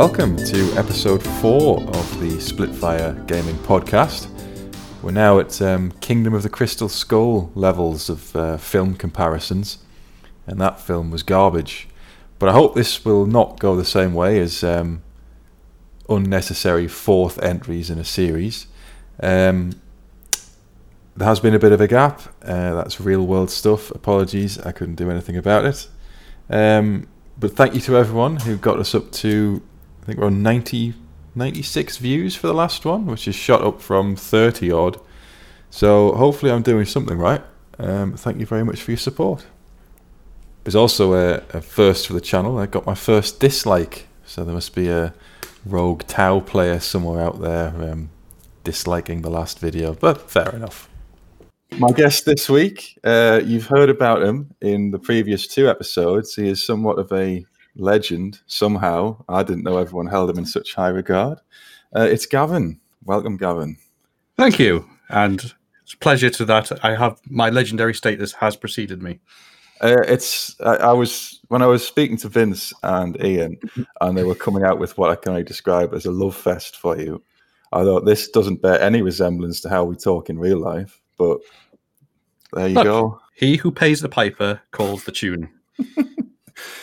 Welcome to episode four of the Splitfire Gaming Podcast. We're now at um, Kingdom of the Crystal Skull levels of uh, film comparisons, and that film was garbage. But I hope this will not go the same way as um, unnecessary fourth entries in a series. Um, there has been a bit of a gap. Uh, that's real world stuff. Apologies, I couldn't do anything about it. Um, but thank you to everyone who got us up to, I think we're on 90, 96 views for the last one, which is shot up from 30 odd. So hopefully I'm doing something right. Um, thank you very much for your support. There's also a, a first for the channel. I got my first dislike, so there must be a rogue Tau player somewhere out there um, disliking the last video, but fair enough. My guest this week, uh, you've heard about him in the previous two episodes. He is somewhat of a legend somehow. I didn't know everyone held him in such high regard. Uh, it's Gavin. Welcome, Gavin. Thank you, and it's a pleasure to that. I have my legendary status has preceded me. Uh, it's I, I, was when I was speaking to Vince and Ian, and they were coming out with what I can only describe as a love fest for you. I thought this doesn't bear any resemblance to how we talk in real life, but there you Look, go. He who pays the piper calls the tune.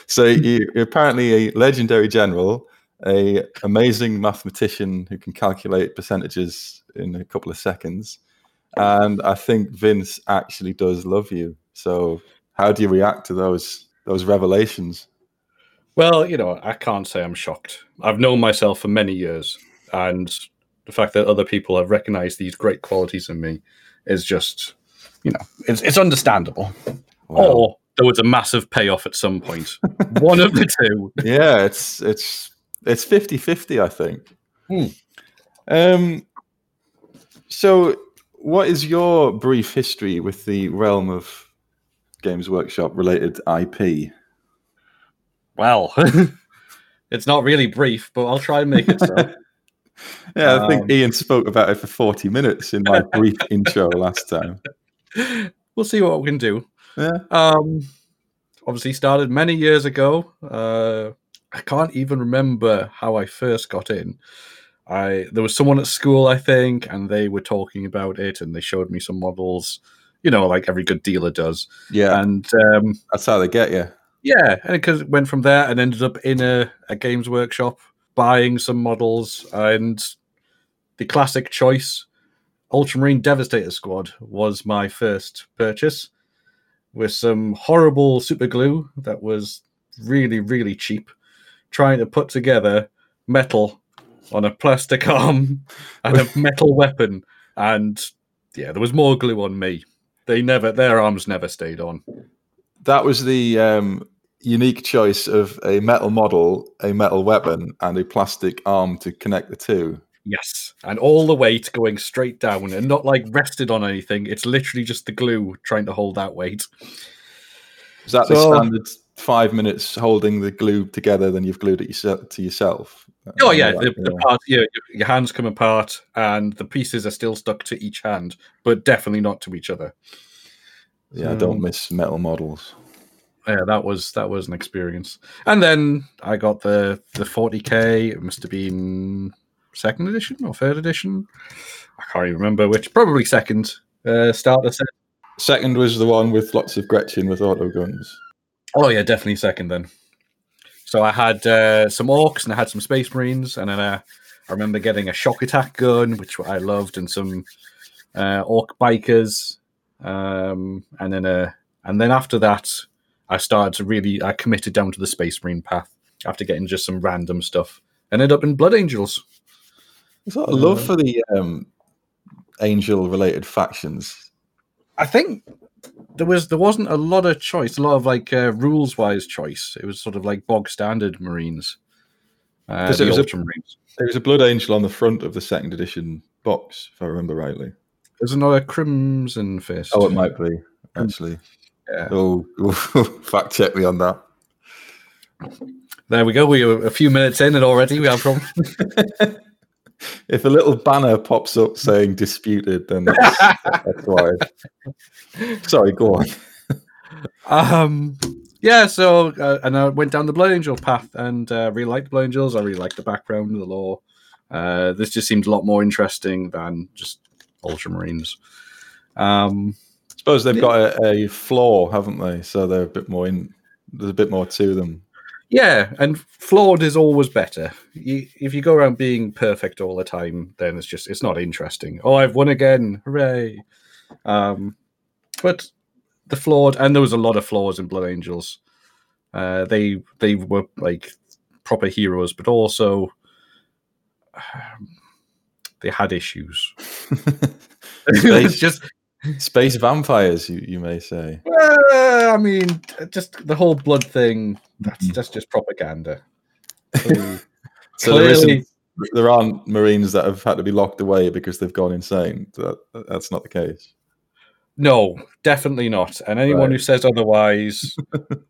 so you, you're apparently a legendary general, a amazing mathematician who can calculate percentages in a couple of seconds, and I think Vince actually does love you. So how do you react to those those revelations? Well, you know, I can't say I'm shocked. I've known myself for many years, and the fact that other people have recognized these great qualities in me is just, you know, it's, it's understandable. Wow. Or there was a massive payoff at some point. One of the two. Yeah, it's it's it's 50-50, I think. Hmm. Um so what is your brief history with the realm of Games Workshop related IP? Well, it's not really brief, but I'll try and make it so. yeah, I think um, Ian spoke about it for 40 minutes in my brief intro last time. We'll see what we can do. Yeah. Um, obviously, started many years ago. Uh, I can't even remember how I first got in. I there was someone at school, I think, and they were talking about it, and they showed me some models. You know, like every good dealer does. Yeah, and um, that's how they get you. Yeah, and because it went from there and ended up in a, a games workshop buying some models, and the classic choice, Ultramarine Devastator Squad, was my first purchase with some horrible super glue that was really, really cheap, trying to put together metal on a plastic arm and a metal weapon. And yeah, there was more glue on me. They never, their arms never stayed on. That was the um, unique choice of a metal model, a metal weapon, and a plastic arm to connect the two. Yes, and all the weight going straight down and not like rested on anything. It's literally just the glue trying to hold that weight. Is that so, the standard five minutes holding the glue together? Then you've glued it to yourself. Oh yeah, the, the part, yeah, your hands come apart and the pieces are still stuck to each hand, but definitely not to each other. Yeah, I don't miss metal models yeah, that was that was an experience. And then I got the the 40k. It must have been second edition or third edition. I can't even remember which. Probably second. Uh, starter set. Second was the one with lots of Gretchin with auto guns. Oh yeah, definitely second then. So I had uh, some orcs and I had some space marines, and then uh, I remember getting a shock attack gun, which I loved, and some uh, orc bikers, um, and then uh, and then after that I started to really, I committed down to the Space Marine path after getting just some random stuff ended up in Blood Angels. Is that a love for the um, angel related factions? I think there was there wasn't a lot of choice, a lot of like uh, rules wise choice. It was sort of like bog standard Marines. Uh, the was a, Marines. There was a Blood Angel on the front of the second edition box, if I remember rightly. There's another Crimson Fist. Oh, it might be actually. Yeah. Oh, fact check me on that. There we go. We are a few minutes in, and already we have from. if a little banner pops up saying disputed, then that's, that's why. Sorry, go on. Um. yeah, so uh, and I went down the Blood Angel path and uh, really liked Blood Angels. I really liked the background, the lore. Uh, this just seemed a lot more interesting than just Ultramarines. Um, I suppose they've got a, a flaw, haven't they? So they're a bit more in. There's a bit more to them. Yeah, and flawed is always better. You, if you go around being perfect all the time, then it's just it's not interesting. Oh, I've won again! Hooray! Um, but the flawed, and there was a lot of flaws in Blood Angels. Uh, they they were like proper heroes, but also um, they had issues. it's just, space vampires, you, you may say. uh, I mean, just the whole blood thing. That's Mhm. that's just propaganda. Clearly- So there, clearly- isn't, there aren't Marines that have had to be locked away because they've gone insane. That, that's not the case. No, definitely not. And anyone who says otherwise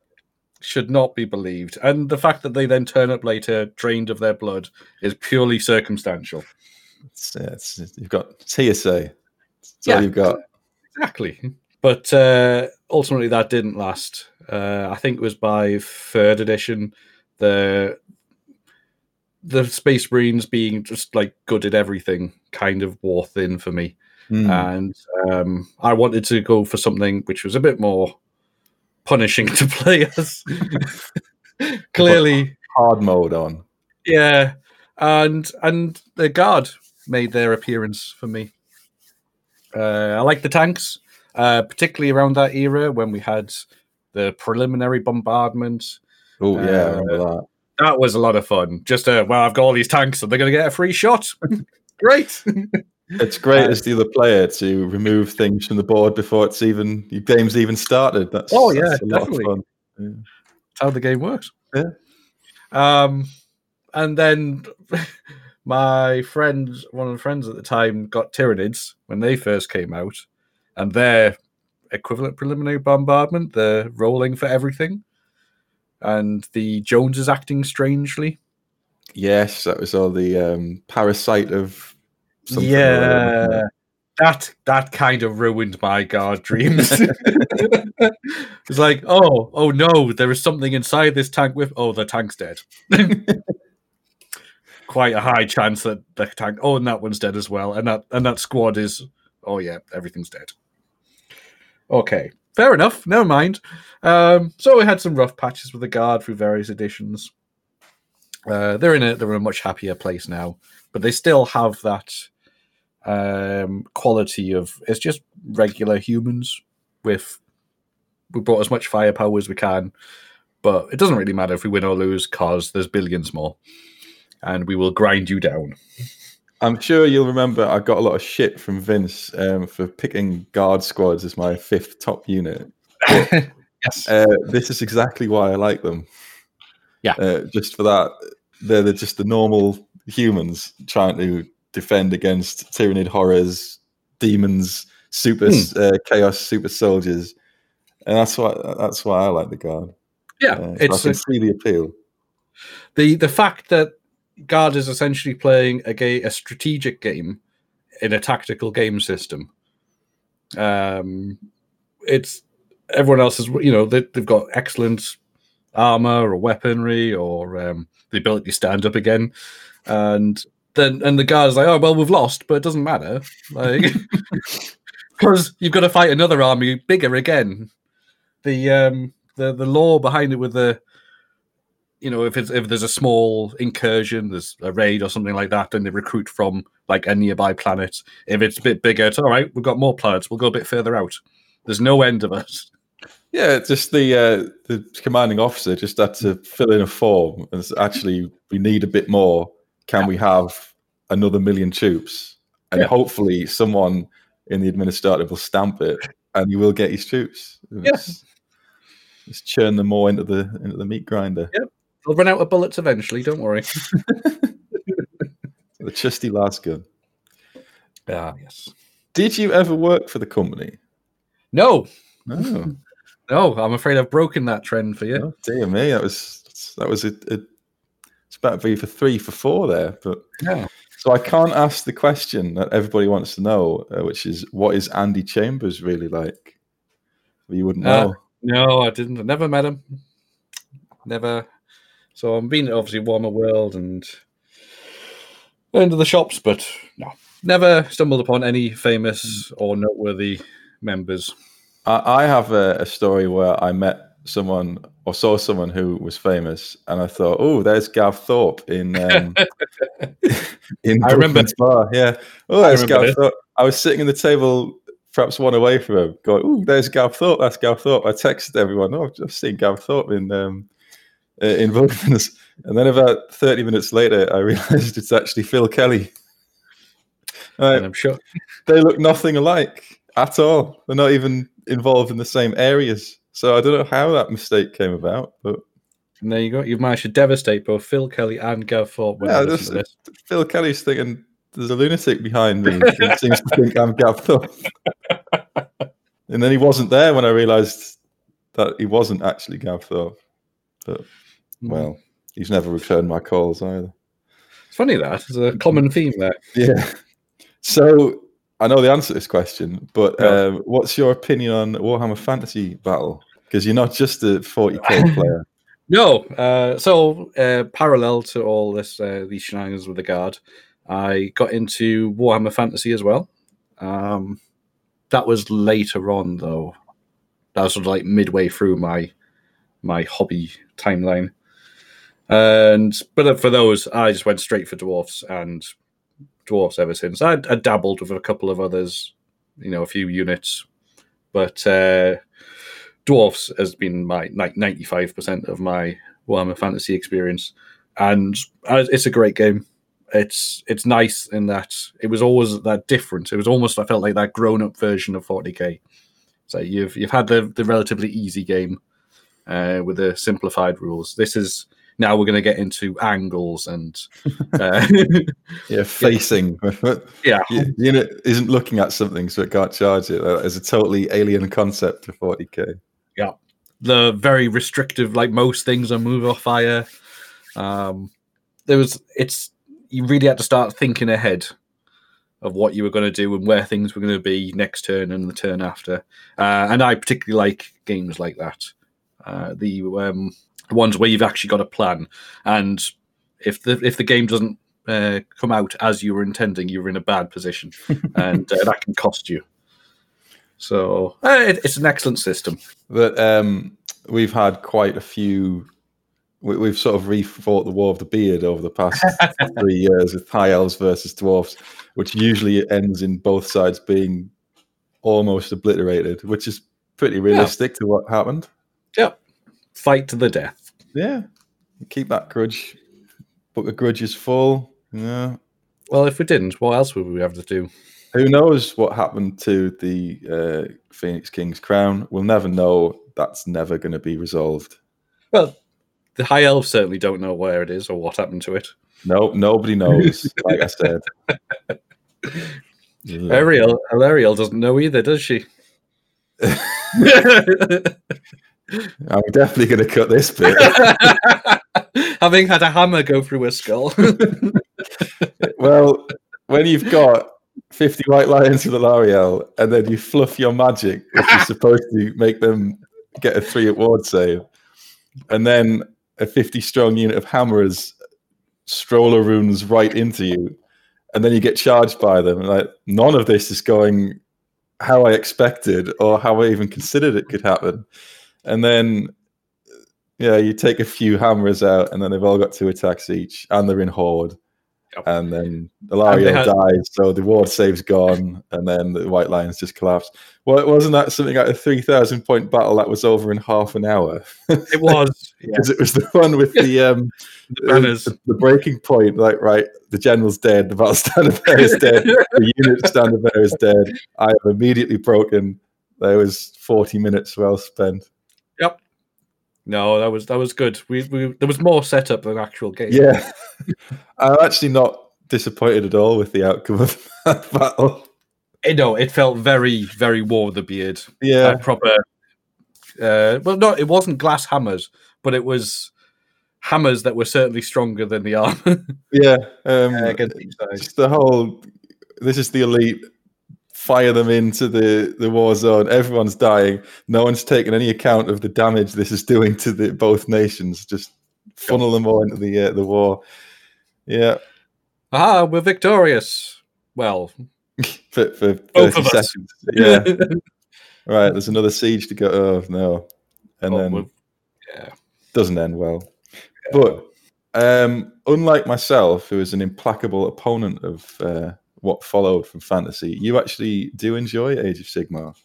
should not be believed. And the fact that they then turn up later drained of their blood is purely circumstantial. It's, it's, you've got TSA. That's Yeah. all you've got. Exactly. But uh, ultimately, that didn't last. Uh, I think it was by third edition, the the Space Marines being just like good at everything kind of wore thin for me. Hmm. and um, I wanted to go for something which was a bit more punishing to players. Clearly, Hard mode on. yeah, and and the guard made their appearance for me. Uh, I like the tanks, uh, particularly around that era when we had the preliminary bombardment. Oh yeah, Uh, that. That was a lot of fun. Just uh, well, I've got all these tanks, so they're going to get a free shot. Great. It's great as the other player to remove things from the board before it's even your game's even started. That's Oh, yeah, that's a lot definitely. of fun. Yeah. That's how the game works. Yeah. Um, and then my friends, one of the friends at the time, got Tyranids when they first came out, and their equivalent preliminary bombardment, the rolling for everything, and the Joneses acting strangely. Yes, that was all the um, parasite of something. or other, wasn't yeah. That that kind of ruined my guard dreams. it's like, oh, oh no, there is something inside this tank with oh, the tank's dead. Quite a high chance that the tank oh and that one's dead as well. And that and that squad is oh yeah, everything's dead. Okay. Fair enough, never mind. Um, so we had some rough patches with the guard through various editions. Uh, they're in a they're in a much happier place now, but they still have that um, quality of it's just regular humans with we brought as much firepower as we can, but it doesn't really matter if we win or lose because there's billions more, and we will grind you down. I'm sure you'll remember I got a lot of shit from Vince um, for picking guard squads as my fifth top unit. yes. Uh, this is exactly why I like them. Yeah. Uh, just for that, they're the, just the normal humans trying to defend against Tyranid horrors, demons, super Hmm. uh, chaos, super soldiers, and that's why that's why I like the guard. yeah, Uh, so it's I can see the appeal. the the fact that guard is essentially playing a ga- a strategic game in a tactical game system. Um, it's everyone else is you know they, they've got excellent armor or weaponry or um, the ability to stand up again, and then and the guard is like, oh well, we've lost, but it doesn't matter, like because you've got to fight another army bigger again. The um the the lore behind it with the you know, if it's if there's a small incursion, there's a raid or something like that, then they recruit from like a nearby planet. If it's a bit bigger, it's all right. We've got more planets. We'll go a bit further out. There's no end of it. Yeah, just the uh, the commanding officer just had to fill in a form and actually we need a bit more. Can we have another million troops? And Yeah. hopefully someone in the administrative will stamp it and you will get his troops. Yeah. It's- Just churn them more into the into the meat grinder. They'll run out of bullets eventually. Don't worry. The trusty lasgun. Ah, yes. Did you ever work for the company? No, No. no. I'm afraid I've broken that trend for you. Oh, dear me, that was that was a, a it's about to be for three for four there, but Yeah. so I can't ask the question that everybody wants to know, uh, which is what is Andy Chambers really like? You wouldn't Uh, know. No, I didn't. I never met him. Never. So I'm being obviously Warhammer World and into the shops, but no, never stumbled upon any famous or noteworthy members. I, I have a, a story where I met someone or saw someone who was famous, and I thought, "Oh, there's Gav Thorpe in um, in I remember- bar." Yeah. Oh, there's Gav this. Thorpe. I was sitting in the table, perhaps one away from him, going, "Oh, there's Gav Thorpe. That's Gav Thorpe." I texted everyone, "Oh, I've just seen Gav Thorpe in um, Uh, in Brooklyn's," and then about thirty minutes later, I realised it's actually Phil Kelly. Right. And I'm sure. they look nothing alike at all. They're not even involved in the same areas. So I don't know how that mistake came about, but And there you go. You've managed to devastate both Phil Kelly and Gav Thorpe. yeah, this. Phil Kelly's thinking there's a lunatic behind me. He seems to think I'm Gav Thorpe. and then he wasn't there when I realised that he wasn't actually Gav Thorpe. But well, he's never returned my calls either. It's funny that. it's a common theme there. Yeah. So I know the answer to this question, but Yeah. um, what's your opinion on Warhammer Fantasy Battle? Because you're not just a 40k player. No, uh, so uh, parallel to all this, uh, these shenanigans with the guard, I got into Warhammer Fantasy as well. Um, that was later on, though. That was sort of like midway through my my hobby timeline. And but for those, I just went straight for dwarfs and dwarfs ever since. I, I dabbled with a couple of others, you know, a few units, but uh, dwarfs has been my like ninety five percent of my Warhammer Fantasy experience, and uh, it's a great game. It's it's nice in that it was always that different. It was almost I felt like that grown up version of forty k. So you've you've had the the relatively easy game uh, with the simplified rules. This is now we're going to get into angles and uh, Yeah, facing. yeah, Your unit isn't looking at something, so it can't charge it. That is a totally alien concept to 40k. Yeah, the very restrictive like most things on move or fire um there was it's you really had to start thinking ahead of what you were going to do and where things were going to be next turn and the turn after uh, and i particularly like games like that uh, the um ones where you've actually got a plan and if the if the game doesn't uh, come out as you were intending you're in a bad position and uh, that can cost you so uh, it, it's an excellent system But um, we've had quite a few. We, we've sort of refought the War of the Beard over the past three years with high elves versus dwarfs, which usually ends in both sides being almost obliterated, which is pretty realistic to what happened. Yep. Fight to the death. Yeah, keep that grudge. But the grudge is full. Yeah. Well, if we didn't, what else would we have to do? Who knows what happened to the uh, Phoenix King's crown? We'll never know. That's never going to be resolved. Well, the high elves certainly don't know where it is or what happened to it. No, nobody knows. like I said. Yeah. Ariel, Ariel doesn't know either, does she? I'm definitely going to cut this bit. Having had a hammer go through a skull. well, when you've got 50 white lions with Alarielle and then you fluff your magic, which is supposed to make them get a three at ward save, and then a 50 strong unit of hammerers Strollaz runes right into you, and then you get charged by them. Like none of this is going how I expected or how I even considered it could happen. And then yeah, you take a few hammers out, and then they've all got two attacks each, and they're in horde. Yep. And then they had- dies, so the ward save's gone, and then the White Lions just collapse. Well, wasn't that something like a three thousand point battle that was over in half an hour? it was. Yeah. Because it was the one with the um, The banners. the, the breaking point. Like, right, the general's dead, the battle standard bearer is dead, the unit standard bearer is dead. I have immediately broken. There was forty minutes well spent. No, that was that was good. We, we there was more setup than actual game. Yeah, I'm actually not disappointed at all with the outcome of that battle. Eh, no, it felt very very War of the Beard. Yeah, Uh, proper. Uh, well, no, it wasn't glass hammers, but it was hammers that were certainly stronger than the armor yeah. Um, side. just the whole. This is the elite fire them into the, the war zone. Everyone's dying. No one's taking any account of the damage this is doing to the both nations. Just funnel them all into the uh, the war. Yeah. Ah, we're victorious. Well, for, for Both 30 of us. seconds. Yeah. right. There's another siege to go. Oh, no. And Oh, then yeah. doesn't end well. But um, unlike myself, who is an implacable opponent of uh, what followed from fantasy, you actually do enjoy Age of Sigmar.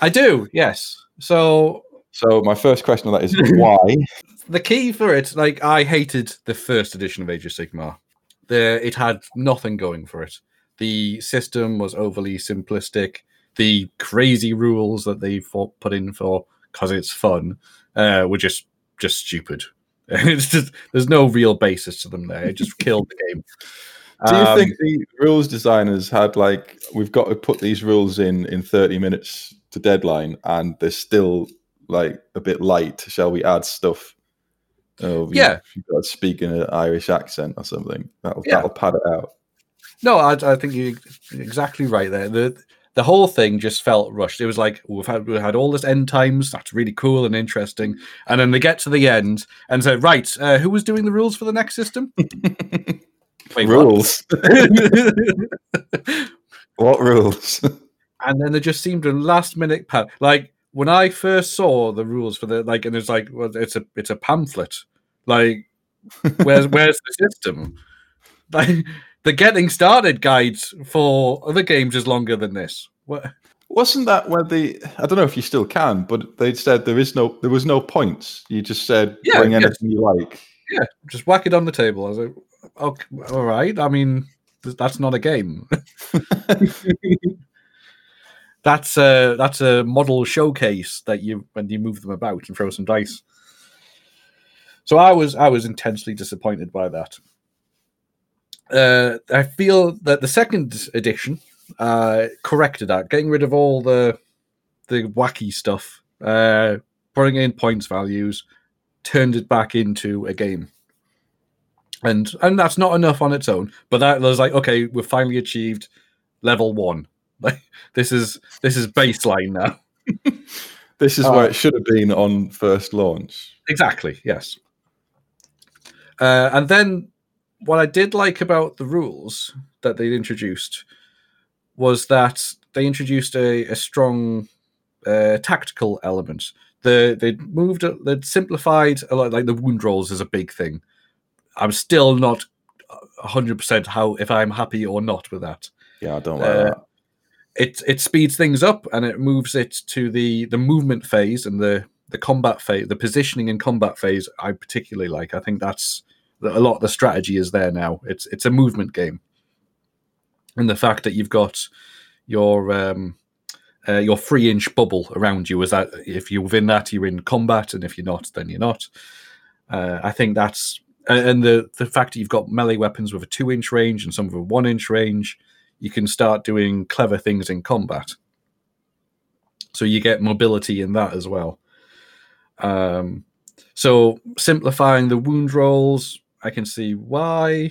I do, yes. So So my first question on that is why? the key for it, like I hated the first edition of Age of Sigmar. The it had nothing going for it. The system was overly simplistic. The crazy rules that they put in for because it's fun uh, were just just stupid. It's just there's no real basis to them there. It just killed the game. Do you Um, think the rules designers had like we've got to put these rules in in 30 minutes to deadline and they're still like a bit light? Shall we add stuff? Oh, Yeah. you've got to speak in an Irish accent or something. That'll, Yeah. that'll pad it out. No, I, I think you're exactly right there. The the whole thing just felt rushed. It was like we've had we had all this end times. That's really cool and interesting. And then they get to the end and say, right, uh, who was doing the rules for the next system? Wait, rules. what rules? and then there just seemed a last minute pa- like when I first saw the rules for the like, and it's like, well, it's a it's a pamphlet. Like, where's where's the system? Like the getting started guides for other games is longer than this. What? Wasn't that where the I don't know if you still can, but they said there is no there was no points. You just said Yeah, bring anything you like. Yeah, just whack it on the table. I was like, okay, all right. I mean, that's not a game. that's a that's a model showcase that you when you move them about and throw some dice. So I was I was intensely disappointed by that. Uh, I feel that the second edition uh, corrected that, getting rid of all the the wacky stuff, uh, putting in points values, turned it back into a game. And and that's not enough on its own, but that was like, okay, we've finally achieved level one. Like this is this is baseline now. This is Uh, where it should have been on first launch. Exactly, yes. Uh, and then what I did like about the rules that they introduced was that they introduced a, a strong uh, tactical element. The they moved, they'd simplified a lot like the wound rolls is a big thing. I'm still not hundred percent how if I'm happy or not with that. Yeah, I don't like Uh, that. it it speeds things up and it moves it to the the movement phase and the the combat phase the positioning and combat phase i particularly like i think that's a lot of the strategy is there now it's it's a movement game and the fact that you've got your um uh, your three inch bubble around you is that if you're within that you're in combat and if you're not then you're not uh, i think that's and the the fact that you've got melee weapons with a two inch range and some with a one inch range you can start doing clever things in combat. So you get mobility in that as well. Um, so simplifying the wound rolls, I can see why.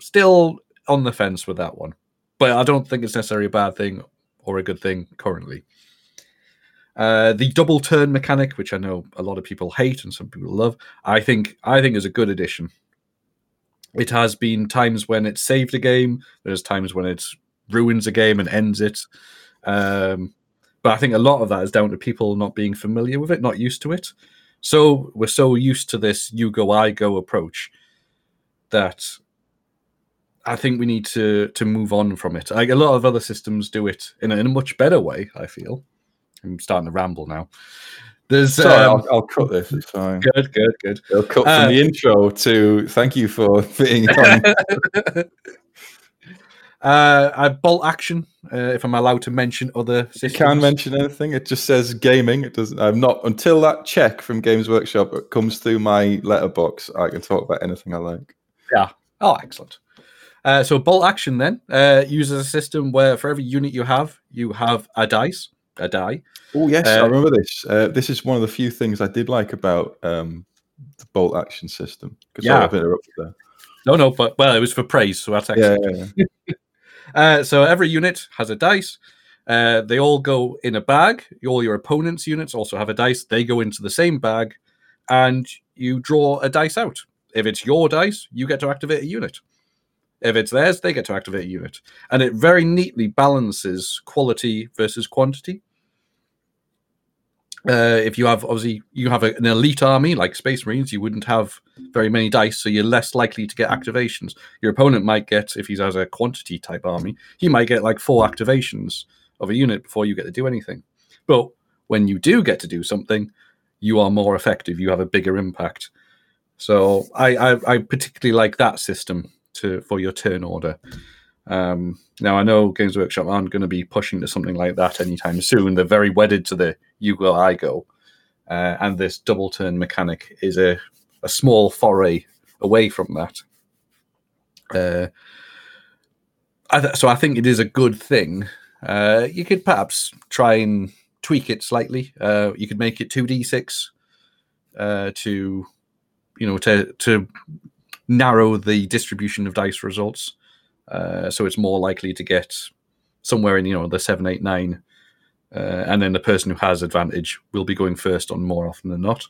Still on the fence with that one, but I don't think it's necessarily a bad thing or a good thing currently. Uh, the double turn mechanic, which I know a lot of people hate and some people love, I think I think is a good addition. It has been times when it saved a game. There's times when it ruins a game and ends it. Um, but I think a lot of that is down to people not being familiar with it, not used to it. So we're so used to this "you go, I go" approach that I think we need to to move on from it. Like a lot of other systems do it in a, in a much better way. I feel. I'm starting to ramble now. There's Sorry, um, I'll, I'll cut this. It's fine. good, good, good. I'll cut Uh, from the intro to thank you for being on. uh, I bolt action. Uh, if I'm allowed to mention other you systems, can mention anything. It just says gaming. It doesn't. I'm not until that check from Games Workshop comes through my letterbox. I can talk about anything I like. Yeah. Oh, excellent. Uh, so bolt action then uh, uses a system where for every unit you have, you have a dice, a die. Oh yes, I Uh, remember this. Uh, this is one of the few things I did like about um, the bolt action system. Yeah. I've interrupted there. No, no, but well, it was for praise, so that's Yeah, excellent. yeah, yeah. Uh, so every unit has a dice. Uh, they all go in a bag. All your opponent's units also have a dice. They go into the same bag, and you draw a dice out. If it's your dice, you get to activate a unit. If it's theirs, they get to activate a unit. And it very neatly balances quality versus quantity. Uh, if you have obviously you have a, an elite army like Space Marines, you wouldn't have very many dice, so you're less likely to get activations. Your opponent might get, if he has a quantity type army, he might get like four activations of a unit before you get to do anything. But when you do get to do something, you are more effective. You have a bigger impact. So I, I, I particularly like that system to for your turn order. Um, now I know Games Workshop aren't going to be pushing to something like that anytime soon. They're very wedded to the you go I go, uh, and this double turn mechanic is a a small foray away from that. Uh, I th- so I think it is a good thing. Uh, you could perhaps try and tweak it slightly. Uh, you could make it two d six uh, to, you know, to to narrow the distribution of dice results, uh, so it's more likely to get somewhere in you know the seven, eight, nine, uh, and then the person who has advantage will be going first on more often than not.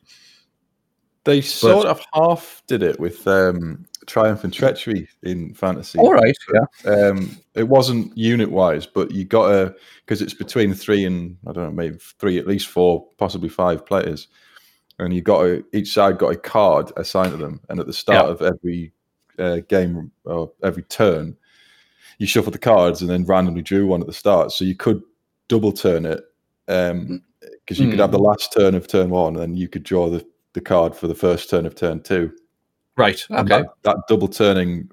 They sort of half did it with um, Triumph and Treachery in fantasy. All right, yeah. Um, it wasn't unit wise, but you got to because it's between three and I don't know, maybe three, at least four, possibly five players, and you got a, each side got a card assigned to them, and at the start Yeah. of every uh, game or every turn, you shuffled the cards and then randomly drew one at the start, so you could double turn it because you could have the last turn of turn one, and then you could draw the, the card for the first turn of turn two. Right. And Okay. that, that double turning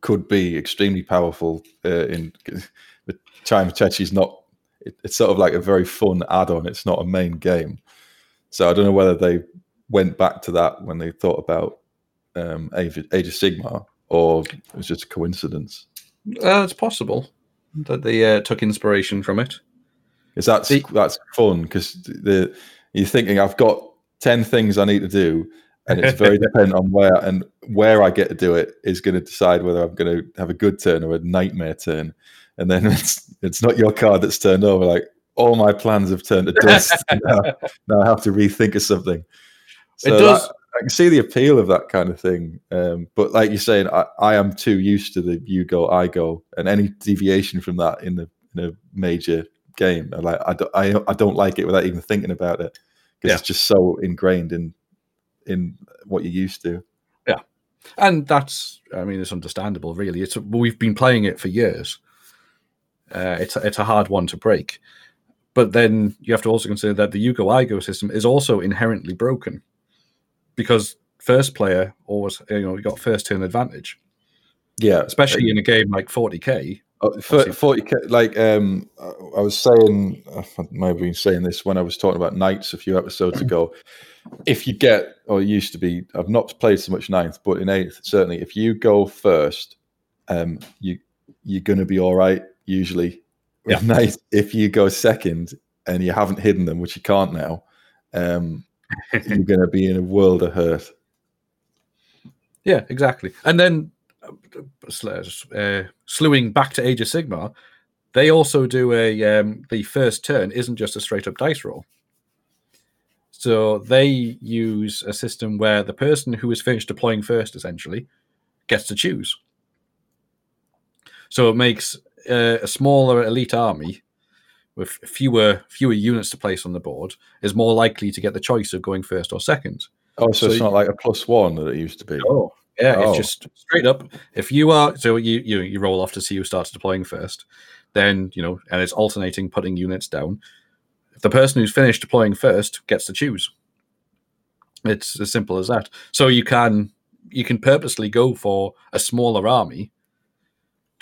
could be extremely powerful. Uh, in the Chime Chechi is not. It, it's sort of like a very fun add-on. It's not a main game, so I don't know whether they went back to that when they thought about um, Age, of- Age of Sigmar, or it was just a coincidence. Uh, it's possible that they uh, took inspiration from it. Is that's See- that's fun because the you're thinking I've got ten things I need to do, and it's very dependent on where and where I get to do it is going to decide whether I'm going to have a good turn or a nightmare turn. And then it's it's not your card that's turned over. Like all my plans have turned to dust. now, now I have to rethink of something. So does- that- I can see the appeal of that kind of thing. Um, but like you're saying, I, I am too used to the you go, I go, and any deviation from that in the in a major game, I like I don't, I, I don't like it without even thinking about it because Yeah. it's just so ingrained in in what you're used to. Yeah, and that's i mean it's understandable really it's we've been playing it for years uh, it's it's a hard one to break but then you have to also consider that the yugo igo system is also inherently broken because first player always you know you got first turn advantage Yeah, especially in a game like 40k Uh, for, 40k, like um, I- was saying, I might have been saying this when I was talking about knights a few episodes ago. If you get, or it used to be, I've not played so much ninth, but in eighth, certainly, if you go first, um, you you're going to be all right usually. With ninth, if you go second and you haven't hidden them, which you can't now, um, you're going to be in a world of hurt. yeah exactly and then uh, sl- uh, slewing back to age of sigmar they also do a um, the first turn isn't just a straight up dice roll So they use a system where the person who is finished deploying first essentially gets to choose. So it makes uh, a smaller elite army with fewer fewer units to place on the board is more likely to get the choice of going first or second. Oh, so, So it's not like a plus one that it used to be. Oh, yeah, Oh. it's just straight up. If you are so you you you roll off to see who starts deploying first, then you know, and it's alternating putting units down. If the person who's finished deploying first gets to choose. It's as simple as that. So you can you can purposely go for a smaller army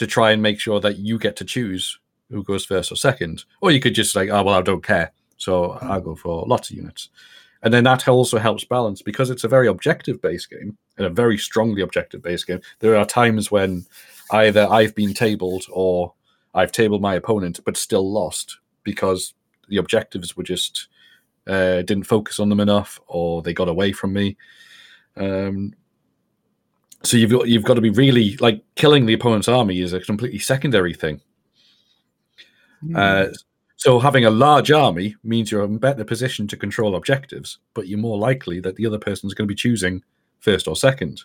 to try and make sure that you get to choose who goes first or second. Or you could just like, oh well, I don't care. So I'll go for lots of units. And then that also helps balance because it's a very objective based game and a very strongly objective based game. There are times when either I've been tabled or I've tabled my opponent but still lost because the objectives were just uh, didn't focus on them enough or they got away from me. Um, so you've got, you've got to be really like killing the opponent's army is a completely secondary thing. Hmm. Uh, so having a large army means you're in a better position to control objectives, but you're more likely that the other person's going to be choosing first or second.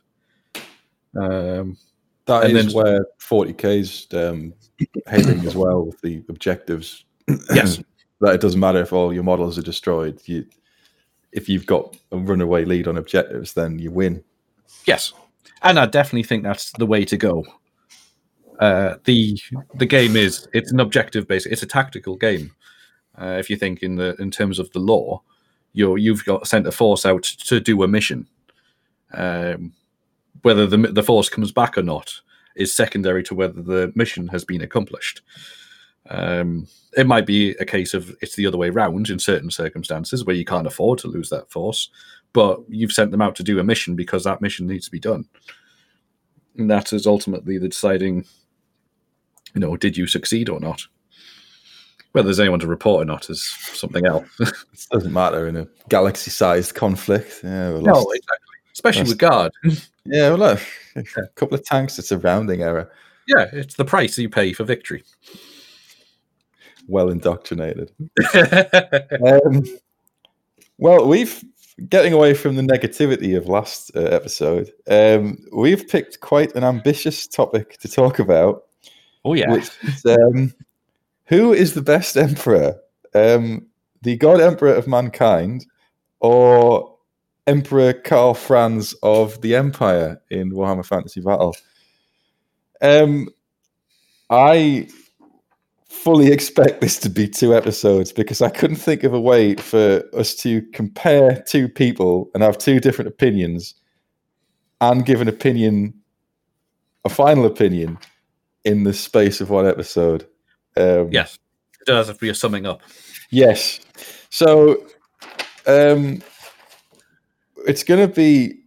Um, That And is then- where 40k's um, heading as well with the objectives. Yes. that it doesn't matter if all your models are destroyed. You, if you've got a runaway lead on objectives, then you win. yes, and I definitely think that's the way to go. Uh, the the game is it's an objective based. It's a tactical game. Uh, if you think in the in terms of the lore, you're you've got sent a force out to do a mission. Um, whether the the force comes back or not is secondary to whether the mission has been accomplished. Um, it might be a case of it's the other way round in certain circumstances where you can't afford to lose that force, but you've sent them out to do a mission because that mission needs to be done. And that is ultimately the deciding, you know, did you succeed or not? Whether there's anyone to report or not is something else. It doesn't matter in a galaxy-sized conflict. Yeah, no, lost- exactly. Especially That's- with guard. yeah well, look, a couple of tanks. It's a rounding error. Yeah, it's the price you pay for victory. Well indoctrinated. Um, well, we've getting away from the negativity of last uh, episode. Um, we've picked quite an ambitious topic to talk about. oh yeah. which is, um, who is the best emperor? Um, the God Emperor of mankind, or Emperor Karl Franz of the Empire in Warhammer Fantasy Battle? Um, I fully expect this to be two episodes because I couldn't think of a way for us to compare two people and have two different opinions and give an opinion, a final opinion, in the space of one episode. Um, Yes. It does have to be a summing up. Yes. So um, it's going to be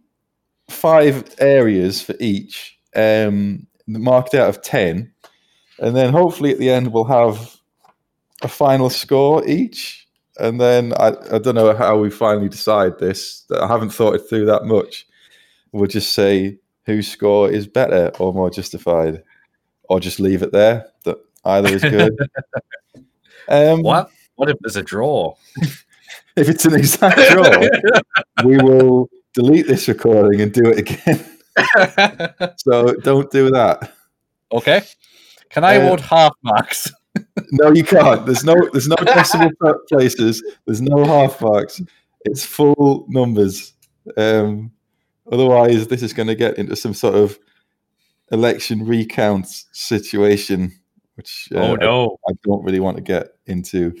five areas for each, um, marked out of 10. And then hopefully at the end, we'll have a final score each. And then I, I don't know how we finally decide this. I haven't thought it through that much. We'll just say whose score is better or more justified, or just leave it there that either is good. um, What? What if there's a draw? if it's an exact draw, we will delete this recording and do it again. so don't do that. okay. Can I Uh, award half marks? No, you can't. There's no there's no decimal places. There's no half marks. It's full numbers. Um, otherwise, this is going to get into some sort of election recount situation, which uh, oh no. I, I don't really want to get into.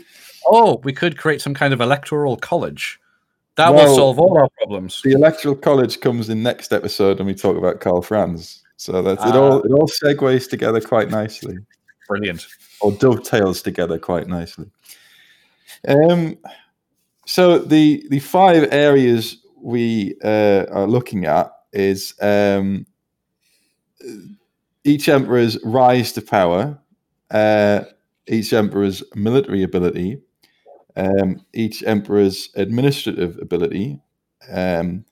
Oh, we could create some kind of electoral college. That Well- will solve all our problems. The electoral college comes in next episode, and we talk about Karl Franz. So that's it. All it all segues together quite nicely. Brilliant. or dovetails together quite nicely. Um, so the the five areas we uh, are looking at is um, each emperor's rise to power, uh, each emperor's military ability, um, each emperor's administrative ability. Um,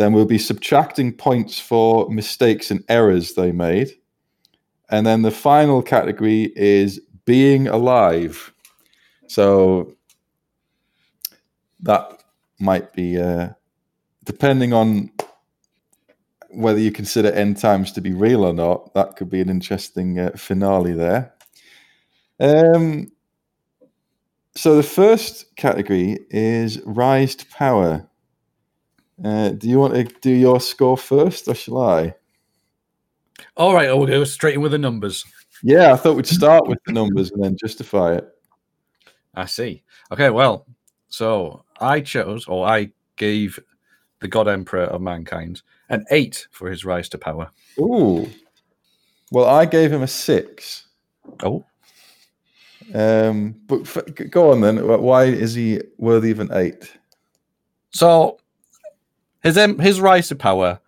then we'll be subtracting points for mistakes and errors they made. And then the final category is being alive. So that might be, uh, depending on whether you consider end times to be real or not, that could be an interesting uh, finale there. Um, so the first category is rise to power. Uh, do you want to do your score first, or shall I? All right, we'll go straight in with the numbers. Yeah, I thought we'd start with the numbers and then justify it. I see. Okay, well, so I chose, or I gave the God Emperor of Mankind an eight for his rise to power. Ooh. Well, I gave him a six. Oh, Um, but go on then. Why is he worthy of an eight? so his his rise to power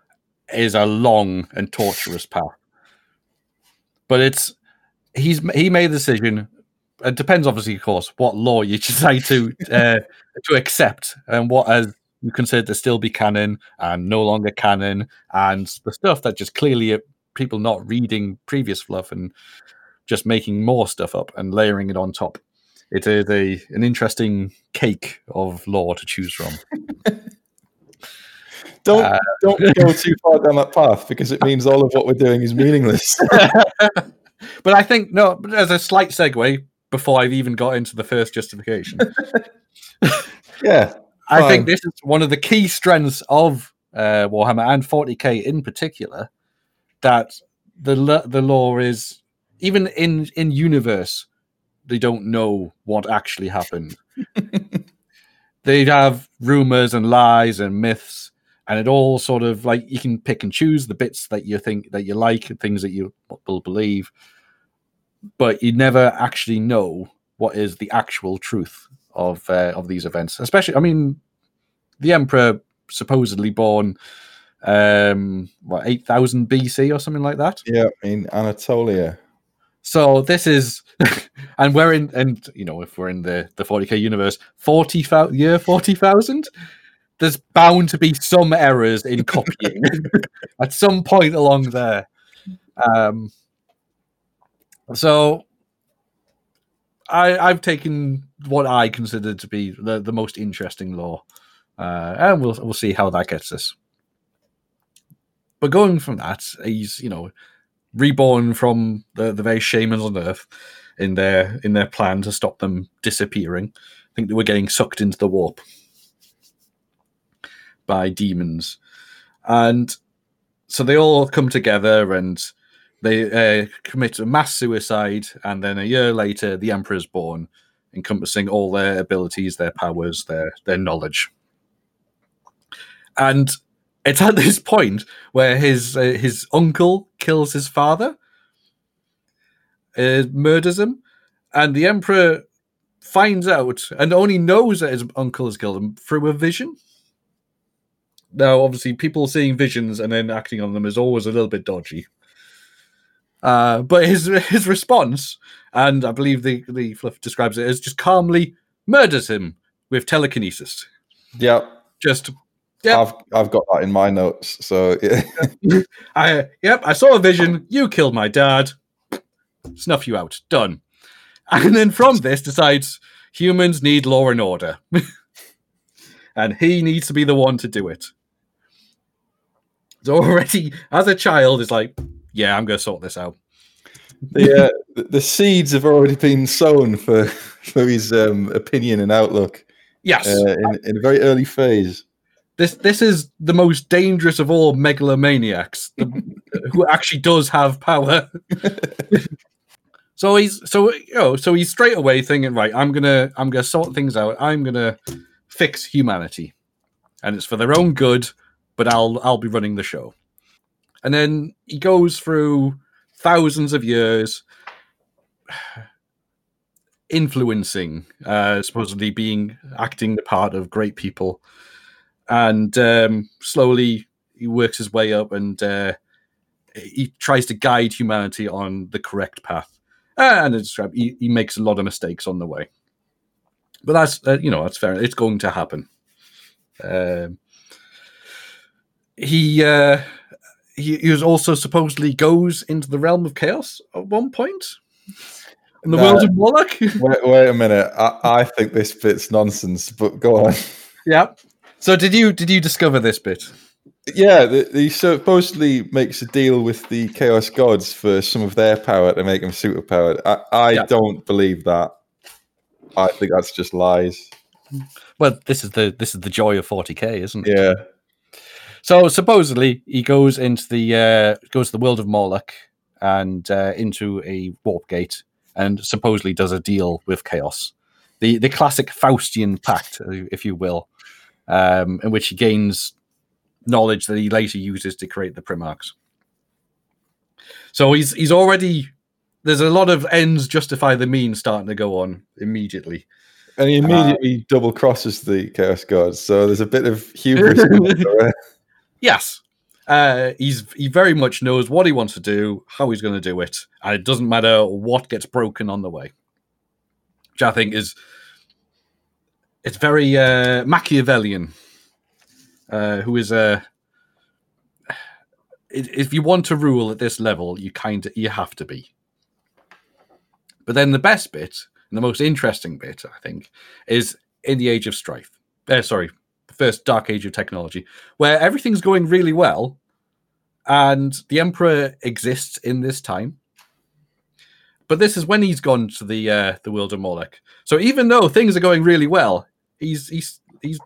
is a long and torturous path, but it's he's he made the decision. It depends, obviously, of course, what lore you decide to uh, to accept and what as you consider to still be canon and no longer canon, and the stuff that just clearly uh, people not reading previous fluff and just making more stuff up and layering it on top. It is a an interesting cake of lore to choose from. Don't Uh, don't go too far down that path because it means all of what we're doing is meaningless. but I think no, but as a slight segue before I've even got into the first justification. yeah. I Fine. think this is one of the key strengths of uh, Warhammer and 40k in particular. That the the lore is even in in universe, they don't know what actually happened. they have rumors and lies and myths, and it all sort of like you can pick and choose the bits that you think that you like and things that you will believe, but you never actually know what is the actual truth of uh, of these events. Especially, I mean, the Emperor supposedly born um what 8000 BC or something like that. Yeah, in Anatolia. So this is and we're in and you know if we're in the the 40k universe 40,000 year 40,000 there's bound to be some errors in copying at some point along there. Um so I I've taken what I consider to be the, the most interesting lore. Uh, and we'll we'll see how that gets us. But going from that, he's you know reborn from the, the very shamans on Earth in their in their plan to stop them disappearing. I think they were getting sucked into the warp by demons, and so they all come together and they uh, commit a mass suicide. And then a year later, the Emperor's born, encompassing all their abilities, their powers, their their knowledge. And it's at this point where his uh, his uncle kills his father, uh, murders him, and the emperor finds out and only knows that his uncle has killed him through a vision. Now, obviously, people seeing visions and then acting on them is always a little bit dodgy. Uh, but his his response, and I believe the the fluff describes it as just calmly murders him with telekinesis. Yeah. Just Yep. I've I've got that in my notes. So yeah. I yep, I saw a vision. You killed my dad. Snuff you out. Done. And then from this decides humans need law and order. and he needs to be the one to do it. So already as a child is like, yeah, I'm gonna sort this out. the, uh, the the seeds have already been sown for for his um, opinion and outlook Yes. uh, in, in a very early phase. this this is the most dangerous of all megalomaniacs the, who actually does have power so he's so you know so he's straight away thinking right i'm gonna i'm gonna sort things out i'm gonna fix humanity and it's for their own good but i'll i'll be running the show and then he goes through thousands of years influencing uh supposedly being acting the part of great people and um, slowly he works his way up and uh, he tries to guide humanity on the correct path. And it's, he, he makes a lot of mistakes on the way, but that's uh, you know that's fair. It's going to happen. Um, he, uh, he he was also supposedly goes into the realm of chaos at one point in the No. world of Molech. Wait, wait a minute. I, I think this bit's nonsense, but go on. yeah. So did you did you discover this bit? Yeah, the, he supposedly makes a deal with the Chaos Gods for some of their power to make them superpowered. I, I Yeah. don't believe that. I think that's just lies. Well, this is the this is the joy of 40k, isn't it? Yeah. So supposedly he goes into the uh, goes to the world of Molech and uh, into a warp gate, and supposedly does a deal with Chaos, the the classic Faustian pact, uh, if you will, um, in which he gains knowledge that he later uses to create the Primarchs. So he's he's already there's a lot of ends justify the means starting to go on immediately. And he immediately double crosses the Chaos Gods. So there's a bit of hubris. Yes. Uh, he's he very much knows what he wants to do, how he's going to do it, and it doesn't matter what gets broken on the way. Which I think is it's very uh, Machiavellian. Uh, who is a if you want to rule at this level, you kind of you have to be. But then the best bit and the most interesting bit, I think, is in the Age of Strife. Uh, sorry, first Dark Age of technology, where everything's going really well, and the Emperor exists in this time. But this is when he's gone to the uh, the world of Molech. So even though things are going really well, he's he's he's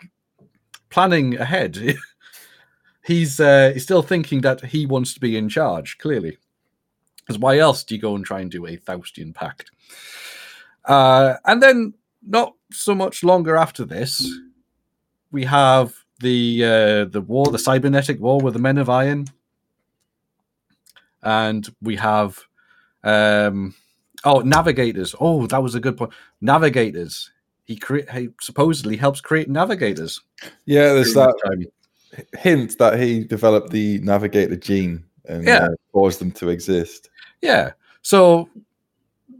planning ahead. he's uh, he's still thinking that he wants to be in charge. Clearly, because why else do you go and try and do a Faustian pact? Uh, and then not so much longer after this, we have the uh, the war, the cybernetic war with the Men of Iron, and we have um, oh navigators. Oh, that was a good point. Navigators. He create he supposedly helps create navigators. Yeah, there's that hint that he developed the navigator gene and yeah. uh, caused them to exist. Yeah. So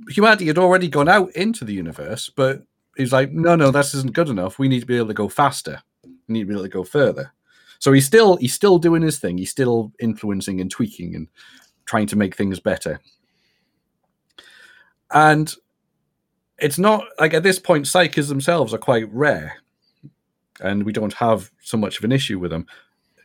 humanity had already gone out into the universe, but he's like, no, no, this isn't good enough. We need to be able to go faster. We need to be able to go further. So he's still he's still doing his thing. He's still influencing and tweaking and trying to make things better. And it's not like at this point, psykers themselves are quite rare, and we don't have so much of an issue with them.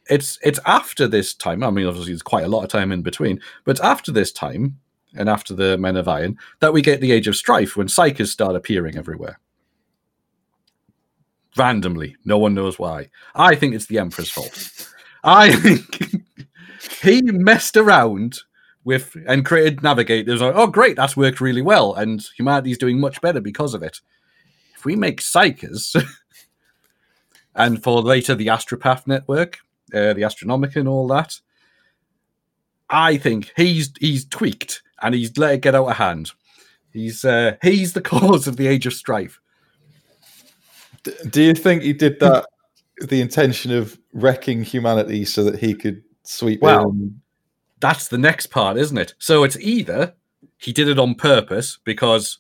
It's it's after this time. I mean, obviously, there's quite a lot of time in between, but after this time and after the Men of Iron that we get the Age of Strife when psykers start appearing everywhere. Randomly, no one knows why. I think it's the Emperor's fault. I think he messed around with and created navigators. Like, oh, great, that's worked really well, and humanity's doing much better because of it. If we make psykers, and for later the Astropath network, uh, the Astronomica, and all that, I think he's he's tweaked and he's let it get out of hand. He's uh, he's the cause of the age of strife. Do you think he did that the intention of wrecking humanity so that he could sweep well, in? That's the next part, isn't it? So it's either he did it on purpose because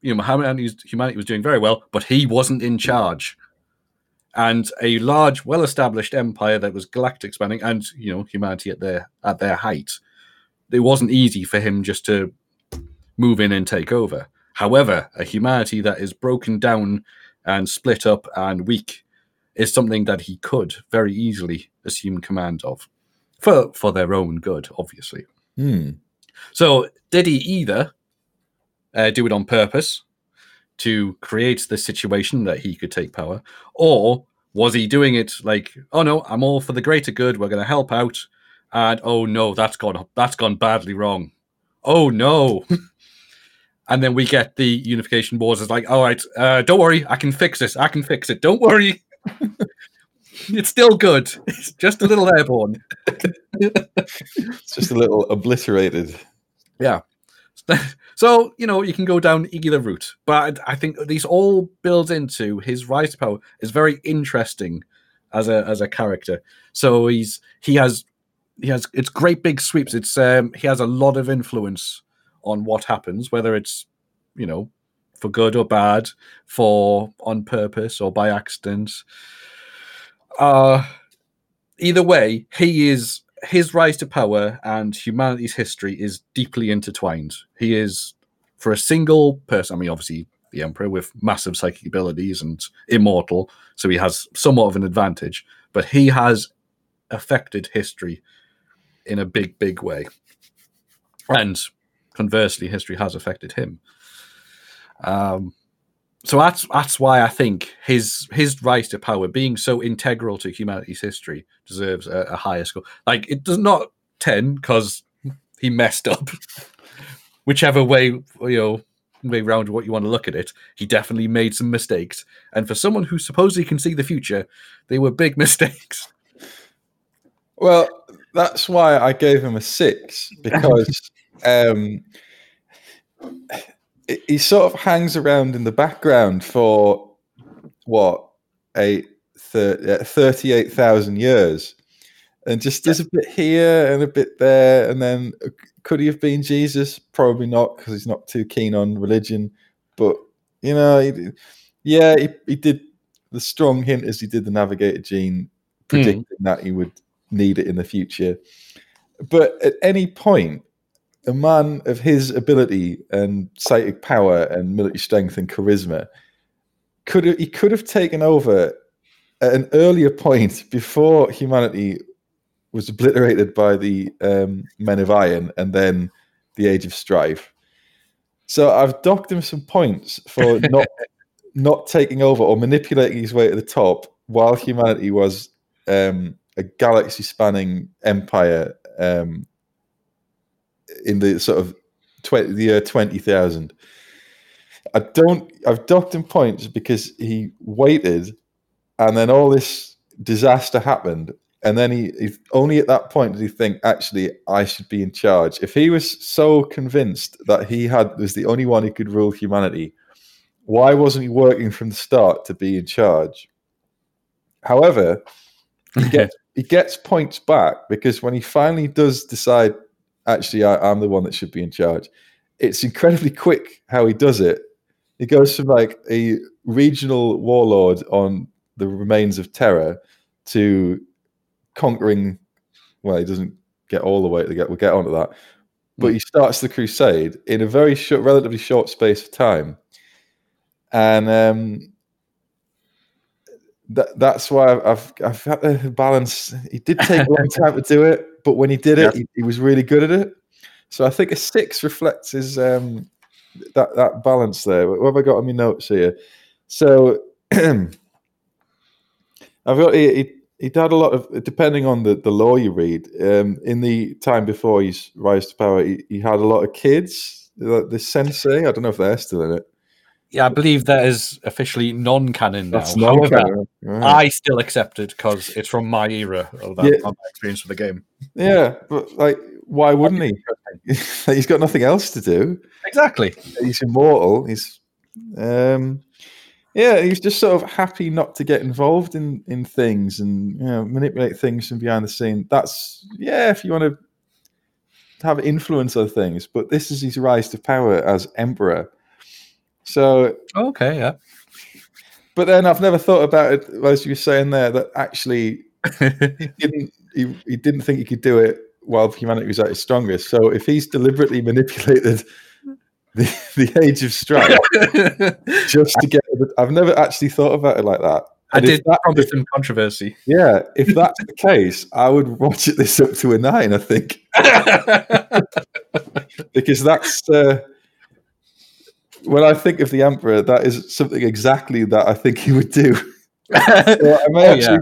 you know Muhammad and his humanity was doing very well, but he wasn't in charge. And a large, well-established empire that was galactic spanning, and you know humanity at their at their height, it wasn't easy for him just to move in and take over. However, a humanity that is broken down and split up and weak is something that he could very easily assume command of for for their own good, obviously. Hmm. So, did he either uh, do it on purpose to create the situation that he could take power, or was he doing it like, oh no, I'm all for the greater good. We're going to help out and oh no, that's gone that's gone badly wrong. Oh no. and then we get the unification wars. It's like, all right, uh, don't worry, I can fix this. I can fix it. Don't worry. it's still good. It's just a little airborne. it's just a little obliterated. Yeah. So, you know, you can go down either route. But I think these all build into his rise to power is very interesting as a as a character. So he's he has he has it's great big sweeps. It's um, he has a lot of influence on what happens, whether it's you know for good or bad, for on purpose or by accident. Uh either way, he is his rise to power and humanity's history is deeply intertwined. He is for a single person. I mean, obviously the emperor with massive psychic abilities and immortal, so he has somewhat of an advantage. But he has affected history in a big, big way. And conversely, history has affected him. Um, so that's that's why I think his his rise to power, being so integral to humanity's history, deserves a, a higher score. Like it does not ten because he messed up. Whichever way you know way round what you want to look at it, he definitely made some mistakes. And for someone who supposedly can see the future, they were big mistakes. Well, that's why I gave him a six because um, he sort of hangs around in the background for what a 38,000 years and just does a bit here and a bit there. And then uh, could he have been Jesus? Probably not because he's not too keen on religion. But, you know, he, yeah, he, he did the strong hint as he did the navigator gene, hmm. predicting mm. that he would need it in the future. But at any point, a man of his ability and psychic power and military strength and charisma could he could have taken over at an earlier point before humanity was obliterated by the um, Men of Iron and then the Age of Strife. So I've docked him some points for not not taking over or manipulating his way to the top while humanity was um, a galaxy spanning empire um, in the sort of 20, the year 20,000. I don't, I've docked him points because he waited and then all this disaster happened. And then he, he only at that point did he think, actually, I should be in charge. If he was so convinced that he had was the only one who could rule humanity, why wasn't he working from the start to be in charge? However, he gets, he gets points back because when he finally does decide, actually, I, I'm the one that should be in charge, it's incredibly quick how he does it. He goes from like a regional warlord on the remains of Terra to conquering. Well, he doesn't get all the way to get. We'll get onto that, but he starts the crusade in a very short, relatively short space of time, and um, that that's why I've I've had to balance. He did take a long time to do it, but when he did it, Yeah. he, he was really good at it. So I think a six reflects his um, that that balance there. What have I got on my notes here? So I've got he, he, he'd had a lot of depending on the, the lore you read. Um, in the time before his rise to power, he, he had a lot of kids. The, the sensei, I don't know if they're still in it. Yeah, I believe that is officially non-canon now. That's However, non-canon. Right. I still accept it because it's from my era of that, Yeah. my experience with the game. Yeah, but like, why wouldn't he? He's got nothing else to do. Exactly. He's immortal. He's, um, yeah, he's just sort of happy not to get involved in in things and you know manipulate things from behind the scene. That's yeah, if you want to have influence on things. But this is his rise to power as emperor. So, Okay, yeah. but then I've never thought about it as you were saying there that actually he didn't he, he didn't think he could do it while humanity was at its strongest. So if he's deliberately manipulated the, the age of strife just to get I've never actually thought about it like that. I And if did that- promise some controversy. yeah, if that's the case, I would watch it this up to a nine, I think. Because that's uh, when I think of the Emperor, that is something exactly that I think he would do. So I Oh, actually, yeah.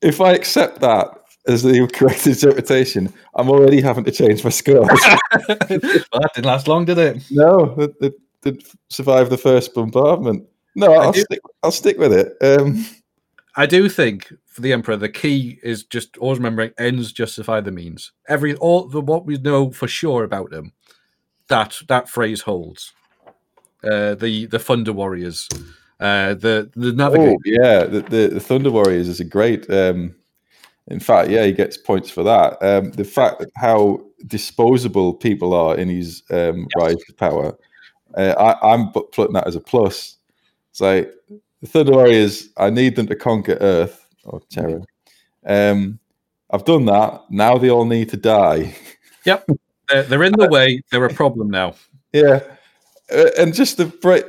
if I accept that as the correct interpretation, I'm already having to change my scores. well, that didn't last long, did it? no, it, it did survive the first bombardment. No, I'll stick. I'll stick with it. Um, I do think for the Emperor, the key is just always remembering ends justify the means. Every all the what we know for sure about him, that that phrase holds. Uh, the the Thunder Warriors, uh, the the Navigator. oh yeah, the, the the Thunder Warriors is a great. Um, in fact, yeah, he gets points for that. Um, the fact that how disposable people are in his um, rise to power, uh, I, I'm bu- putting that as a plus. It's like the Thunder Warriors. I need them to conquer Earth or Terra. Um, I've done that. Now they all need to die. They're, they're in the way. They're a problem now. Yeah, Uh, and just the break.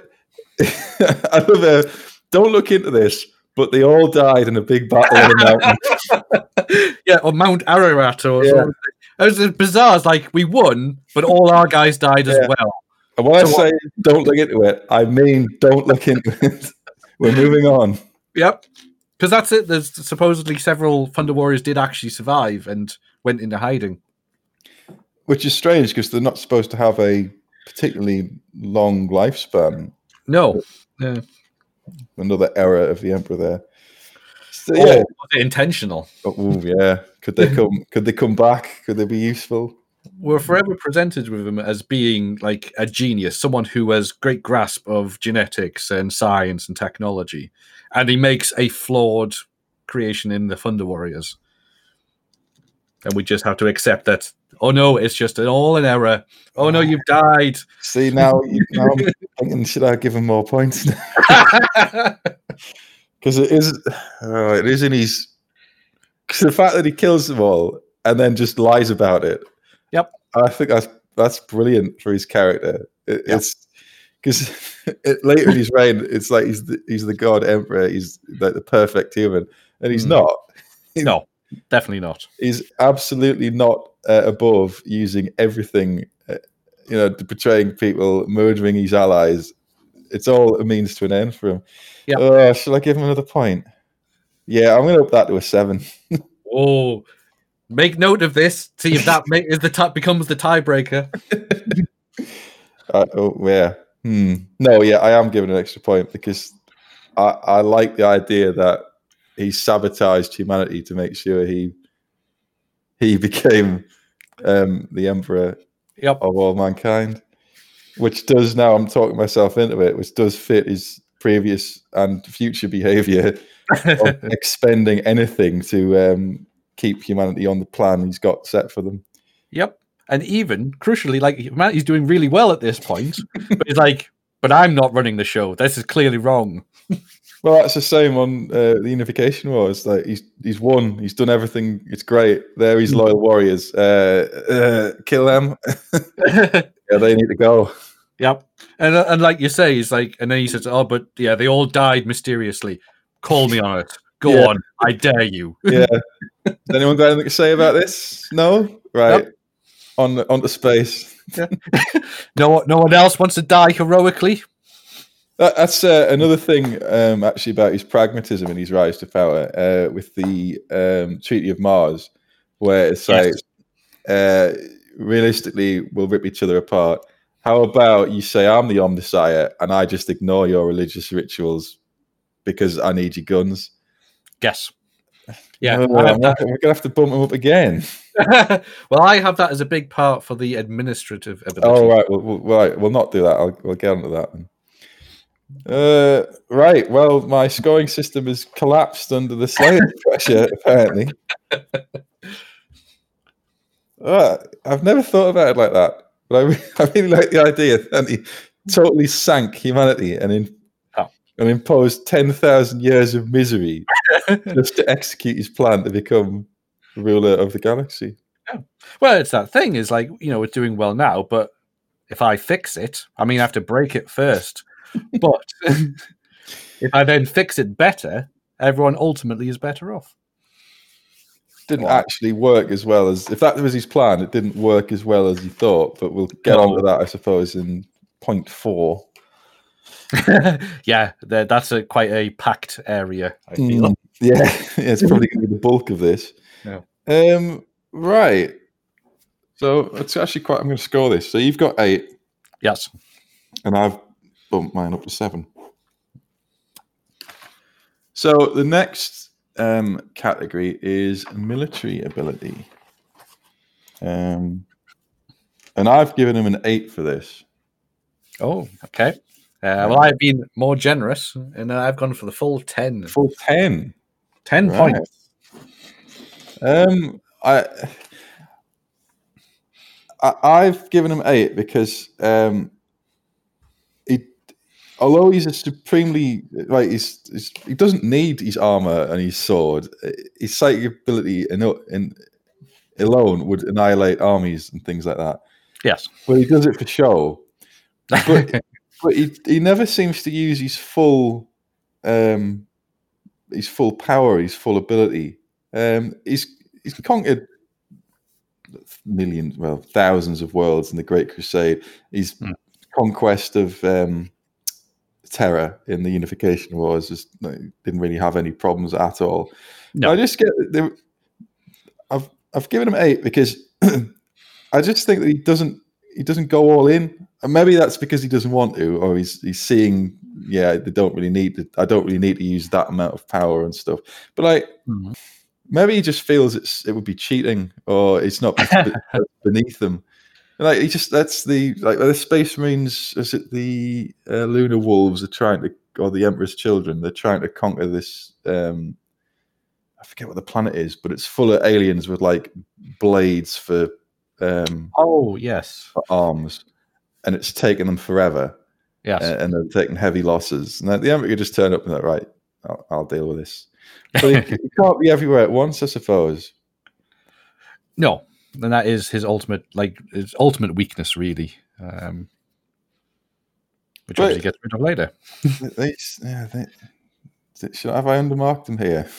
I love it. Don't look into this, but they all died in a big battle on a mountain. yeah, or Mount Ararat or Yeah. something. It was bizarre. It's like we won, but all our guys died as well. And when I So say don't look into it, I mean don't look into it. We're moving on. Yep. Because that's it. There's supposedly several Thunder Warriors did actually survive and went into hiding. Which is strange because they're not supposed to have a particularly long lifespan. No. Yeah. Another error of the emperor there. So, Or yeah. was it intentional? Oh, ooh, yeah. Could they come? Could they come back? Could they be useful? We're forever presented with him as being like a genius, someone who has great grasp of genetics and science and technology, and he makes a flawed creation in the Thunder Warriors. And we just have to accept that. Oh no, it's just an all an error. Oh no, you've died. See now, you, now I'm thinking, should I give him more points? Because it is, uh, it is in his. Because the fact that he kills them all and then just lies about it. Yep. I think that's that's brilliant for his character. It, Yeah. It's because later in his reign, it's like he's the, he's the god emperor. He's like the perfect human, and he's Mm. not. No, definitely not. He's absolutely not uh, above using everything, uh, you know, betraying people, murdering his allies. It's all a means to an end for him. Yeah. Shall I give him another point? Yeah, I'm going to up that to a seven. Oh, make note of this. See if that make, is the tie becomes the tiebreaker. Uh, oh, yeah. Hmm. No, yeah, I am giving an extra point because I, I like the idea that he sabotaged humanity to make sure he he became um, the emperor Yep. of all mankind, which does now I'm talking myself into it, which does fit his previous and future behavior of expending anything to um, keep humanity on the plan he's got set for them. Yep. And even crucially, like humanity's doing really well at this point, but he's like, but I'm not running the show. This is clearly wrong. Well, that's the same on uh, the Unification Wars. Like he's he's won. He's done everything. It's great. There, he's loyal warriors. Uh, uh, kill them. yeah, they need to go. Yep. And and like you say, he's like, and then he says, "Oh, but yeah, they all died mysteriously. Call me on it. Go Yeah. on. I dare you." Yeah. Has anyone got anything to say about this? No. Right. On on to space. Yeah. No, one- no one else wants to die heroically. That, that's uh, another thing, um, actually, about his pragmatism and his rise to power uh, with the um, Treaty of Mars, where it's like, Yes. uh, realistically, we'll rip each other apart. How about you say I'm the Omnissiah and I just ignore your religious rituals because I need your guns? Yes. Yeah. Oh, I have I'm gonna- we're gonna have to bump him up again. well, I have that as a big part for the administrative ability. Oh right, we'll, we'll, right, we'll not do that. I'll, we'll get onto that. Then. Uh, right. Well, my scoring system has collapsed under the slightest pressure. Apparently, uh, I've never thought about it like that, but I, re- I really like the idea that he totally sank humanity and in, Oh. and imposed ten thousand years of misery just to execute his plan to become ruler of the galaxy. Well, it's that thing is like, you know, it's doing well now, but if I fix it, I mean, I have to break it first. But if I then fix it better, everyone ultimately is better off. didn't Wow. actually work as well as if that was his plan. It didn't work as well as he thought. But we'll get No. on to that, I suppose, in point four. yeah, that's a quite a packed area, I feel. Mm, yeah, yeah, it's probably going to be the bulk of this. Yeah. Um. Right. So it's actually quite. I'm going to score this. So you've got eight, Yes. and I've bumped mine up to seven. So the next um, category is military ability. Um, and I've given him an eight for this. Oh, okay. Uh, well, I've been more generous and I've gone for the full 10. Full ten. 10 Right. points. Um, I, I I've given him eight because um, he, although he's a supremely like he's, he's he doesn't need his armor and his sword. His psychic ability in, in alone would annihilate armies and things like that. Yes. But he does it for show. But but he, he never seems to use his full um his full power, his full ability. Um he's he's conquered millions, well, thousands of worlds in the Great Crusade. His Hmm. conquest of um Terra in the Unification Wars just like, didn't really have any problems at all. No. I just get the, I've I've given him eight because I just think that he doesn't he doesn't go all in. And maybe that's because he doesn't want to, or he's he's seeing, yeah, they don't really need to, I don't really need to use that amount of power and stuff. But like Mhm. maybe he just feels it's it would be cheating or it's not beneath them. Like he just that's the like the Space Marines. Is it the uh, Luna Wolves are trying to, or the Emperor's Children? They're trying to conquer this. um I forget what the planet is, but it's full of aliens with like blades for um Oh, yes. for arms, and it's taken them forever, Yes. uh, and they're taking heavy losses. And the Emperor could just turn up and like, right, I'll, I'll deal with this. But he can't be everywhere at once, I suppose. no. And that is his ultimate, like his ultimate weakness, really. Um, which But- obviously gets rid of later. They, yeah, they, should have I undermarked them here?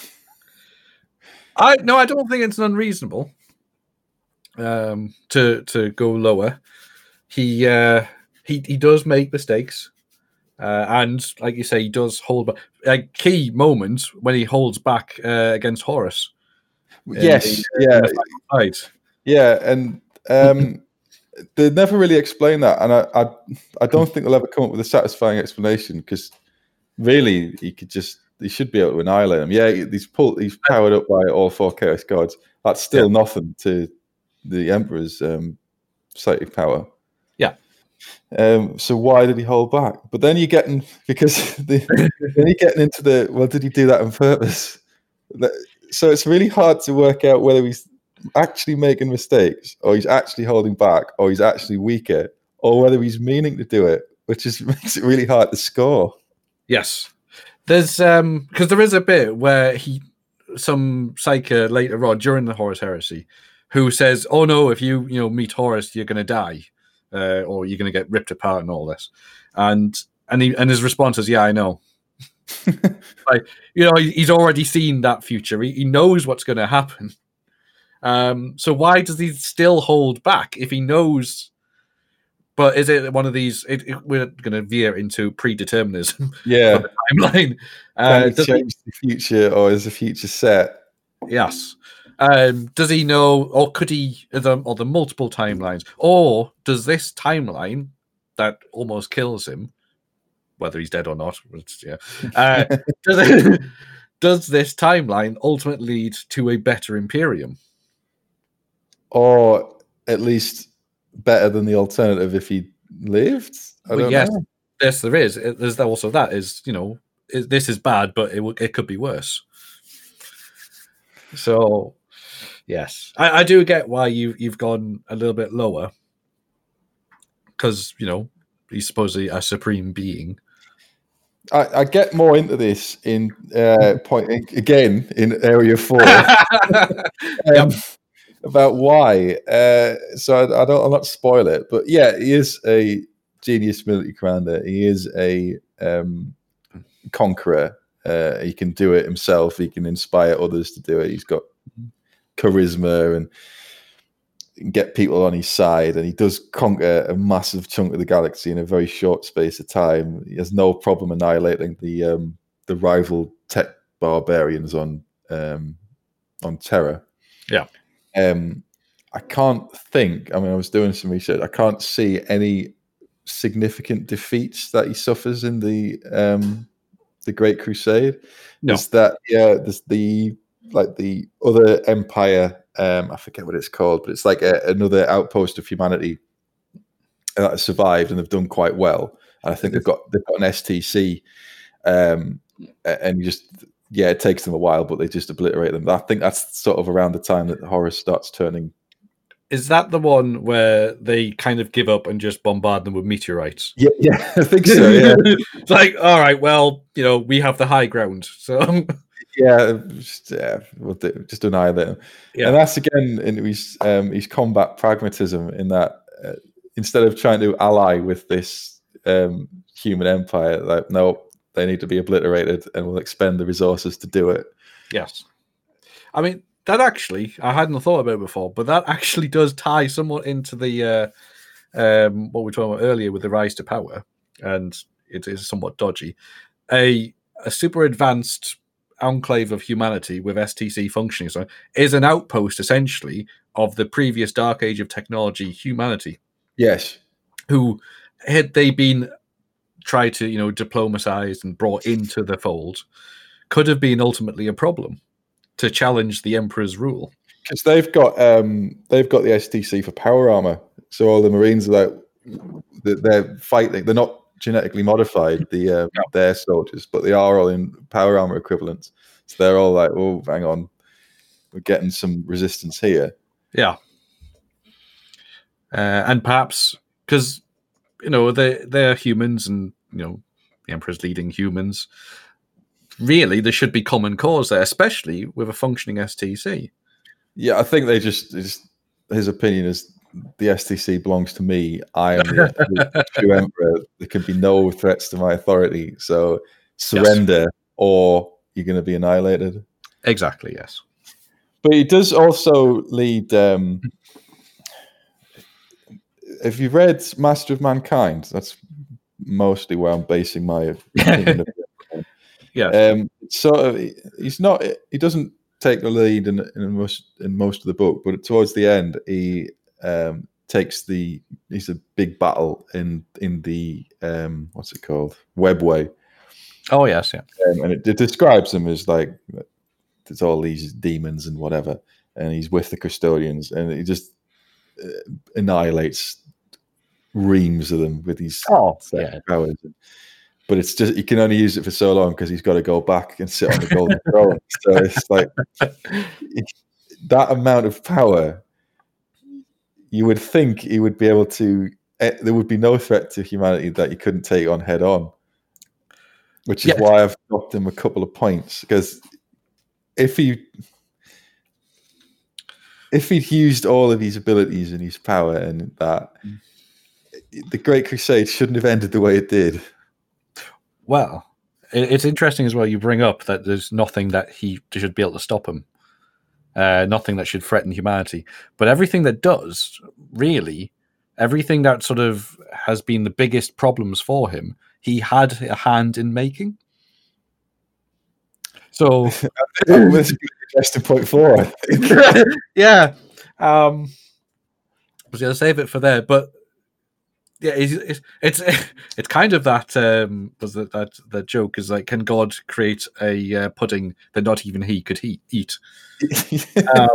I no, I don't think it's unreasonable um, to to go lower. He uh, he he does make mistakes, uh, and like you say, he does hold back. Like key moments when he holds back uh, against Horus. yes, the- yeah, in the final fight. Yeah, and um, they never really explain that, and I, I, I don't think they'll ever come up with a satisfying explanation because really, he could just he should be able to annihilate him. Yeah, he's pulled, he's powered up by all four chaos gods. That's still nothing to the emperor's um, psychic power. Yeah. Um, so why did he hold back? But then you're getting because the, then you're getting into the well, did he do that on purpose? So it's really hard to work out whether he's actually making mistakes, or he's actually holding back, or he's actually weaker, or whether he's meaning to do it, which is makes it really hard to score. Yes. There's um because there is a bit where he some psyker later on during the Horus heresy who says, Oh no, if you you know meet Horus, you're gonna die. Uh, or you're gonna get ripped apart and all this. And and he and his response is, Yeah, I know. like, you know, he's already seen that future. He, he knows what's gonna happen. Um, so why does he still hold back if he knows but is it one of these? It, it- we're going to veer into predeterminism Yeah, timeline. can Uh, he- change the future, or is the future set? yes. Um, does he know, or could he, are the, or the multiple timelines, or does this timeline that almost kills him, whether he's dead or not, yeah, uh, does, it, does this timeline ultimately lead to a better Imperium? Or at least better than the alternative if he lived. I Well, don't yes. know. Yes, there is. There's also that is, you know, it, this is bad, but it it could be worse. So, yes, I, I do get why you you've gone a little bit lower because you know he's supposedly a supreme being. I, I get more into this in uh, point again in area four. um, about why. Uh, so I, I don't. I'll not spoil it, but yeah, he is a genius military commander. He is a um, conqueror. Uh, he can do it himself. He can inspire others to do it. He's got charisma and get people on his side, and he does conquer a massive chunk of the galaxy in a very short space of time. He has no problem annihilating the um, the rival tech barbarians on um, on Terra. Yeah. Um, I can't think. I mean, I was doing some research. I can't see any significant defeats that he suffers in the um, the Great Crusade. No. Is that yeah? There's the like the other empire. Um, I forget what it's called, but it's like a, another outpost of humanity that has survived and they've done quite well. And I think they've got they've got an STC, um, and you just yeah, it takes them a while, but they just obliterate them. I think that's sort of around the time that Horus starts turning. Is that the one where they kind of give up and just bombard them with meteorites? Yeah, yeah, I think so. Yeah, it's like, all right, well, you know, we have the high ground, so yeah, just, yeah, we'll do, just annihilate them. Yeah. And that's again in his um, his combat pragmatism in that uh, instead of trying to ally with this um, human empire, like no, they need to be obliterated, and we'll expend the resources to do it. Yes. I mean, that actually, I hadn't thought about it before, but that actually does tie somewhat into the uh, um, what we were talking about earlier with the rise to power, and it is somewhat dodgy. A a super advanced enclave of humanity with STC functioning so is an outpost essentially of the previous dark age of technology humanity Yes, who had they been tried to you know diplomatized and brought into the fold could have been ultimately a problem to challenge the emperor's rule because they've got um, they've got the STC for power armor, so all the Marines are like they're- they're fighting. They're not genetically modified, the uh, No. their soldiers, but they are all in power armor equivalents. So they're all like, "Oh, hang on, we're getting some resistance here." yeah uh, and perhaps because you know they they're humans and you know the emperor's leading humans really there should be common cause there especially with a functioning stc Yeah, I think they just just his opinion is the STC belongs to me. I am the true emperor. There can be no threats to my authority. So surrender, yes. or you're going to be annihilated. Exactly. Yes. But he does also lead. Um, if you've read Master of Mankind, that's mostly where I'm basing my opinion. yeah. Um, sort of, he's not. He doesn't take the lead in, in most in most of the book, but towards the end, he um, takes the. He's a big battle in in the um, what's it called Webway. Oh yes, yeah. Um, and it, it describes him as like there's all these demons and whatever, and he's with the custodians, and he just uh, annihilates reams of them with these oh, yeah. powers. But it's just he can only use it for so long because he's got to go back and sit on the golden throne. So it's like that amount of power. You would think he would be able to. Eh, there would be no threat to humanity that he couldn't take on head on. Which is yeah. why I've dropped him a couple of points because if he if he'd used all of his abilities and his power and that, mm. The Great Crusade shouldn't have ended the way it did. Well, it's interesting as well. You bring up that there's nothing that he should be able to stop him, uh, nothing that should threaten humanity. But everything that does, really, everything that sort of has been the biggest problems for him, he had a hand in making. So that's interesting point four. I think. yeah, um, I was going to save it for there, but yeah, it's it's it's, kind of that um, was that that the joke is like, can God create a uh, pudding that not even he could he, eat? um,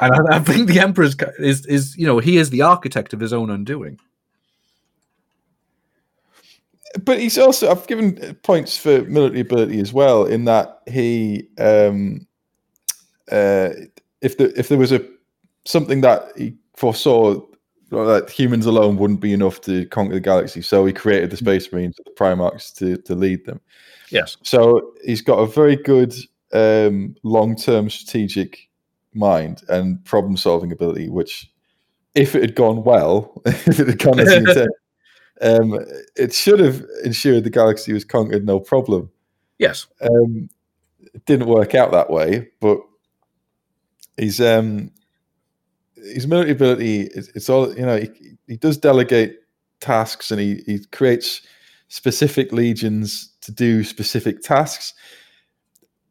and I, I, think the emperor is is you know he is the architect of his own undoing but he's also I've given points for military ability as well in that he um uh if the if there was a something that he foresaw that humans alone wouldn't be enough to conquer the galaxy so he created the space marines the primarchs to to lead them yes so he's got a very good um long-term strategic mind and problem solving ability which if it had gone well if it had gone as intended um, it should have ensured the galaxy was conquered no problem. Yes. Um, it didn't work out that way, but he's um, his military ability is it's all you know. He, he does delegate tasks and he, he creates specific legions to do specific tasks.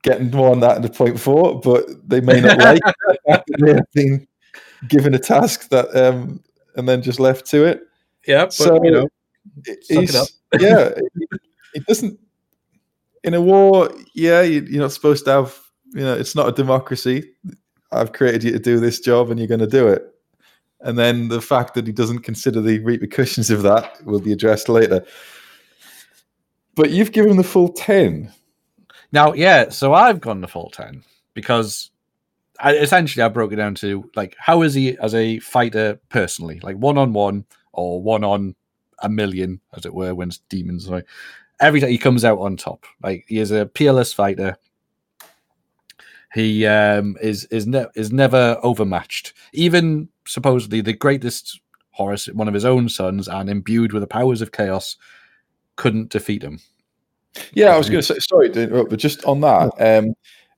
Getting more on that in the point four, but they may not like they have been given a task that um, and then just left to it. Yeah, but so, you know, he's, yeah, it doesn't. In a war, yeah, you, you're not supposed to have. You know, it's not a democracy. I've created you to do this job, and you're going to do it. And then the fact that he doesn't consider the repercussions of that will be addressed later. But you've given the full ten. Now, yeah, so I've gone the full ten because I, essentially I broke it down to like how is he as a fighter personally, like one on one or one on a million, as it were, when demons. Like every time he comes out on top. Like he is a peerless fighter. He um, is is ne- is never overmatched. Even supposedly the greatest Horus, one of his own sons, and imbued with the powers of chaos, couldn't defeat him. Yeah, I was going to say sorry to interrupt, but just on that, um,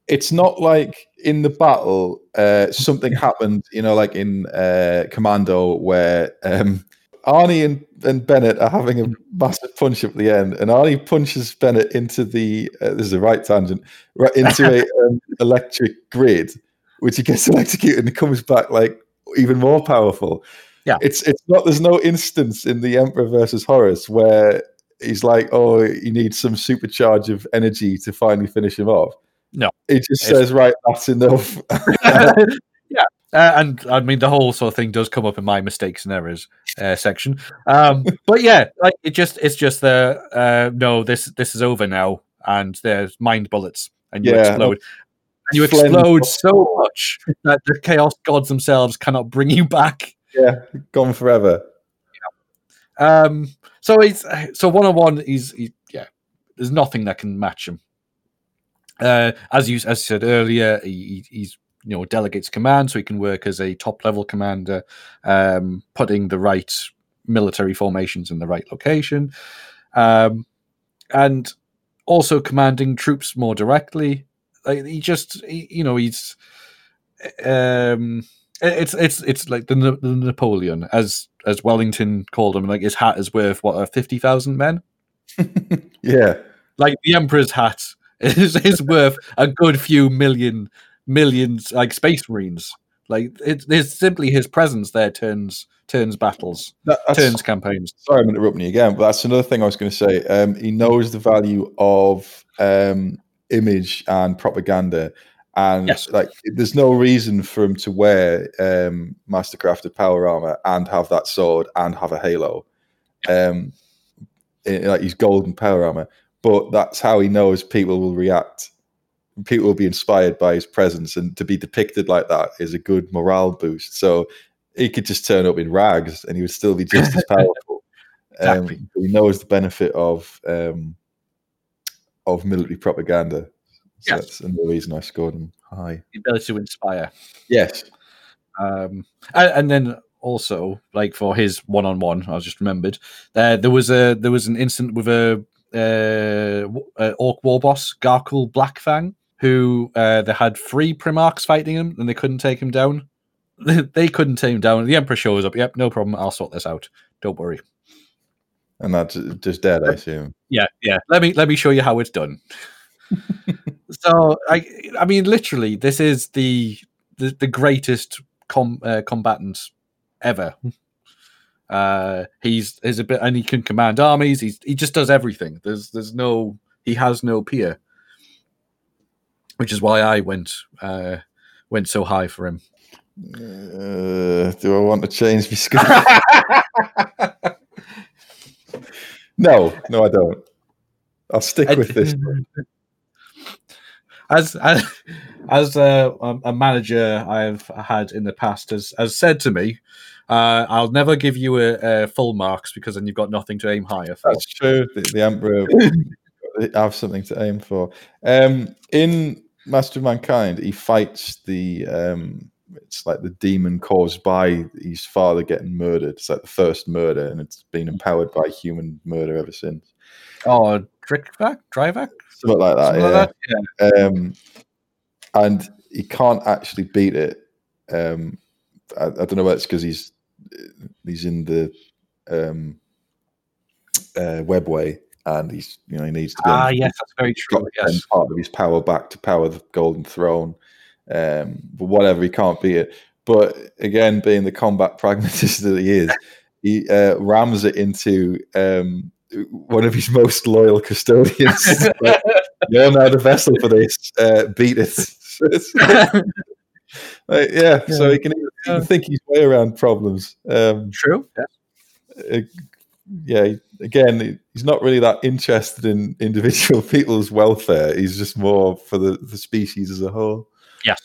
it's not like in the battle uh, something happened, you know, like in uh, Commando where um, Arnie and, and Bennett are having a massive punch up at the end, and Arnie punches Bennett into the uh, this is a right tangent right into a um, electric grid, which he gets electrocuted and comes back like even more powerful. Yeah, it's it's not. There's no instance in the Emperor versus Horus where he's like, oh, you need some supercharge of energy to finally finish him off. No, he just it's... says, right, that's enough. yeah, uh, and I mean, the whole sort of thing does come up in my mistakes and errors uh, section. Um, but yeah, like it just it's just the uh, no, this this is over now, and there's mind bullets, and you yeah. explode. And you explode so much that the chaos gods themselves cannot bring you back. Yeah, gone forever. Yeah. Um. So he's so one on one. He's he, yeah. There's nothing that can match him. Uh, as you as you said earlier, he, he's you know delegates command, so he can work as a top level commander, um, putting the right military formations in the right location, um, and also commanding troops more directly. Like he just, he, you know, he's um, it's it's it's like the, the Napoleon, as as Wellington called him. Like his hat is worth what fifty thousand men. yeah, like the Emperor's hat is is worth a good few million millions, like space marines. Like it, it's simply his presence there turns turns battles, that, turns campaigns. Sorry, I'm interrupting you again, but that's another thing I was going to say. Um, he knows the value of um, image and propaganda, and yes. like there's no reason for him to wear um, mastercrafted power armor and have that sword and have a halo, um, in, like he's golden power armor. But that's how he knows people will react people will be inspired by his presence and to be depicted like that is a good morale boost. So he could just turn up in rags and he would still be just as powerful. Exactly. um, he knows the benefit of um, of military propaganda. So yes. that's another reason i scored him high. The ability to inspire. Yes. Um, and, and then also like for his one-on-one i just remembered uh, there was a there was an incident with a uh, uh, orc war boss Garkul Blackfang who uh, they had three Primarchs fighting him and they couldn't take him down. they couldn't take him down. The Emperor shows up. Yep, no problem. I'll sort this out. Don't worry. And that's just dead, I assume. Yeah, yeah. Let me let me show you how it's done. so I I mean literally this is the the, the greatest com, uh, combatant ever. Uh, he's he's a bit and he can command armies. He's he just does everything. There's there's no he has no peer which is why I went uh, went so high for him. Uh, do I want to change my score? no, no, I don't. I'll stick with this. As as, as a, a, manager I've had in the past has, has said to me, uh, I'll never give you a, a, full marks because then you've got nothing to aim higher for. That's true. The, the Emperor have something to aim for. Um, in Master of Mankind, he fights the um, it's like the demon caused by his father getting murdered. It's like the first murder, and it's been empowered by human murder ever since. Oh, Drickvac, Dryvac, something like that. Something yeah. Like that? yeah. Um, and he can't actually beat it. Um, I, I don't know whether it's because he's he's in the um, uh, webway and he's you know he needs to be ah yes that's very true yes. part of his power back to power the golden throne um, but whatever he can't beat it. But again being the combat pragmatist that he is he uh, rams it into um, one of his most loyal custodians. You're now the vessel for this uh, beat it. Yeah, yeah, so he can, he can think his way around problems um, true yeah. Uh, yeah, again, he's not really that interested in individual people's welfare. He's just more for the, the species as a whole. Yes.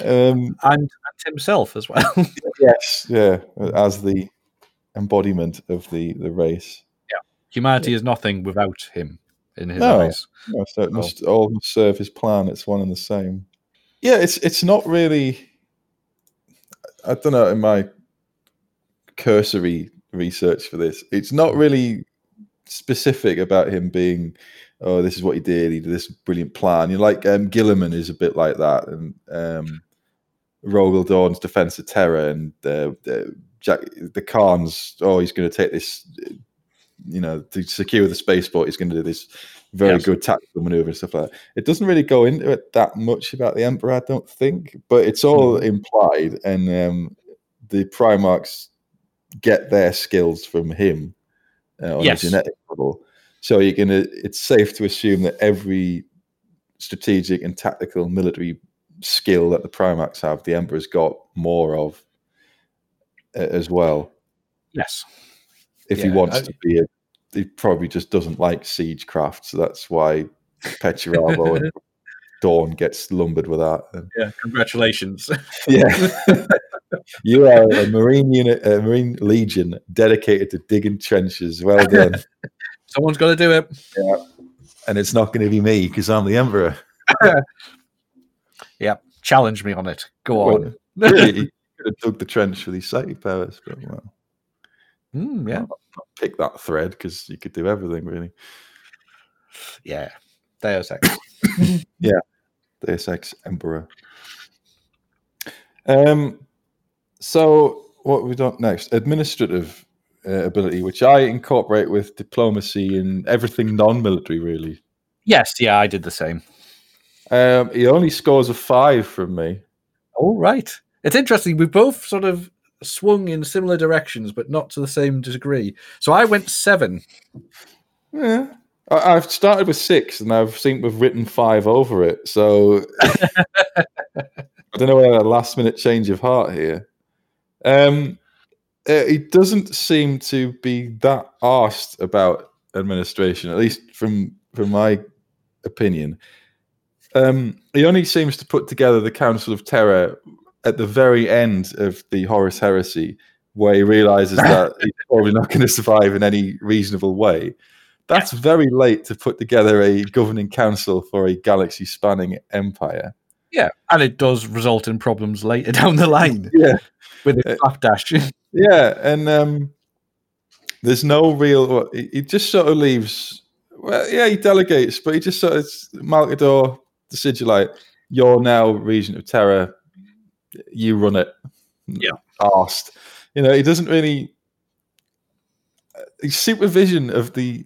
Um, and, and himself as well. yes, yeah, as the embodiment of the, the race. Yeah. Humanity yeah. is nothing without him in his no, eyes. No, so it must all must serve his plan. It's one and the same. Yeah, it's it's not really I don't know, in my cursory research for this. It's not really specific about him being, oh, this is what he did. He did this brilliant plan. You know, like um, Guilliman is a bit like that, and um, Rogal Dorn's Defense of Terra, and uh, Jack the Khan's. Oh, he's going to take this. You know, to secure the spaceport, he's going to do this very yes. good tactical maneuver and stuff like that. It doesn't really go into it that much about the Emperor, I don't think, but it's all implied, and um, the Primarchs get their skills from him uh, on yes. a genetic level. So you're gonna. It's safe to assume that every strategic and tactical military skill that the Primarchs have, the Emperor's got more of uh, as well. Yes. If yeah, he wants I, to be a, he probably just doesn't like siegecraft, so that's why Perturabo and Dorn gets lumbered with that. Yeah, congratulations. yeah. you are a Marine unit, a Marine Legion dedicated to digging trenches. Well done. Someone's got to do it. Yeah. And it's not going to be me because I'm the Emperor. yeah, challenge me on it. Go Well, on. really, could have dug the trench for these psychic powers, but well, Mm, yeah, pick that thread because you could do everything really. yeah. Deus Ex. Deus Ex Emperor. Um, so what have we done next? Administrative uh, ability, which I incorporate with diplomacy and everything non-military, really. yes, yeah, I did the same. Um, he only scores a five from me. All right. It's interesting. We both sort of swung in similar directions, but not to the same degree. So I went seven. Yeah. I, I've started with six, and I've think we've written five over it. So I don't know whether a last minute change of heart here. Um, uh, he doesn't seem to be that arsed about administration, at least from from my opinion. Um, he only seems to put together the Council of Terra at the very end of the Horus Heresy, where he realizes that he's probably not going to survive in any reasonable way. That's very late to put together a governing council for a galaxy spanning empire. Yeah, and it does result in problems later down the line Yeah. with a slapdash. Yeah, and um, there's no real. Well, he, he just sort of leaves. Well, yeah, he delegates, but he just sort of Malkador, the Sigilite. You're now regent of Terra. You run it. Yeah. asked. You know, he doesn't really. His supervision of the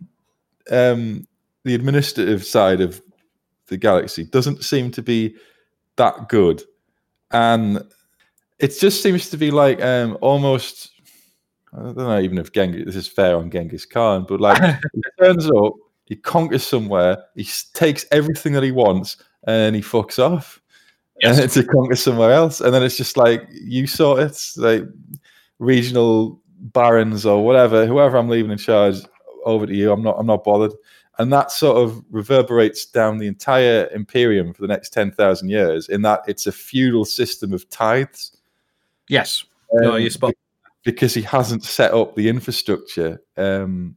um, the administrative side of the galaxy doesn't seem to be that good, and it just seems to be like um, almost. I don't know even if Genghis this is fair on Genghis Khan, but like he turns up, he conquers somewhere, he takes everything that he wants, and he fucks off, Yes. and to conquer somewhere else, and then it's just like you sort it, like regional barons or whatever, whoever I'm leaving in charge, over to you. I'm not. I'm not bothered, and that sort of reverberates down the entire imperium for the next ten thousand years. In that it's a feudal system of tithes. yes. No, Um, you spot. because he hasn't set up the infrastructure um,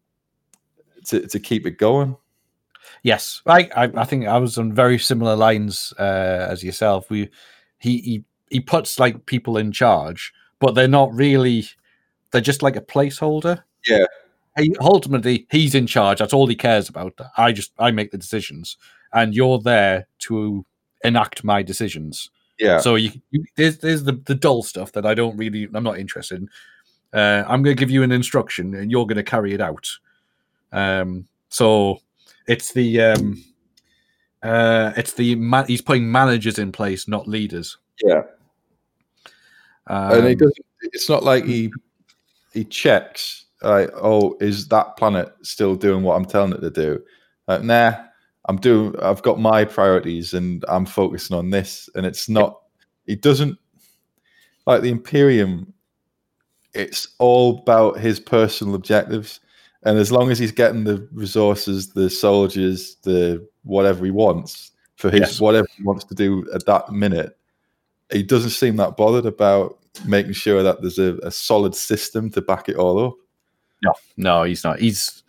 to to keep it going. Yes, I, I I think I was on very similar lines uh, as yourself. We he, he he puts like people in charge, but they're not really. They're just like a placeholder. Yeah. He, ultimately, he's in charge. That's all he cares about. I just I make the decisions, and you're there to enact my decisions. Yeah, So you, you there's there's the, the dull stuff that I don't really I'm not interested in. Uh, I'm going to give you an instruction and you're going to carry it out. Um, so it's the um, uh, it's the man, he's putting managers in place, not leaders. yeah, Um, and he doesn't. It's not like he he checks. Like, oh, is that planet still doing what I'm telling it to do? Like, nah, I'm doing. I've got my priorities, and I'm focusing on this. And it's not. He doesn't like the Imperium. It's all about his personal objectives, and as long as he's getting the resources, the soldiers, the whatever he wants for his Yes. whatever he wants to do at that minute, he doesn't seem that bothered about making sure that there's a, a solid system to back it all up. No, no, he's not. He's.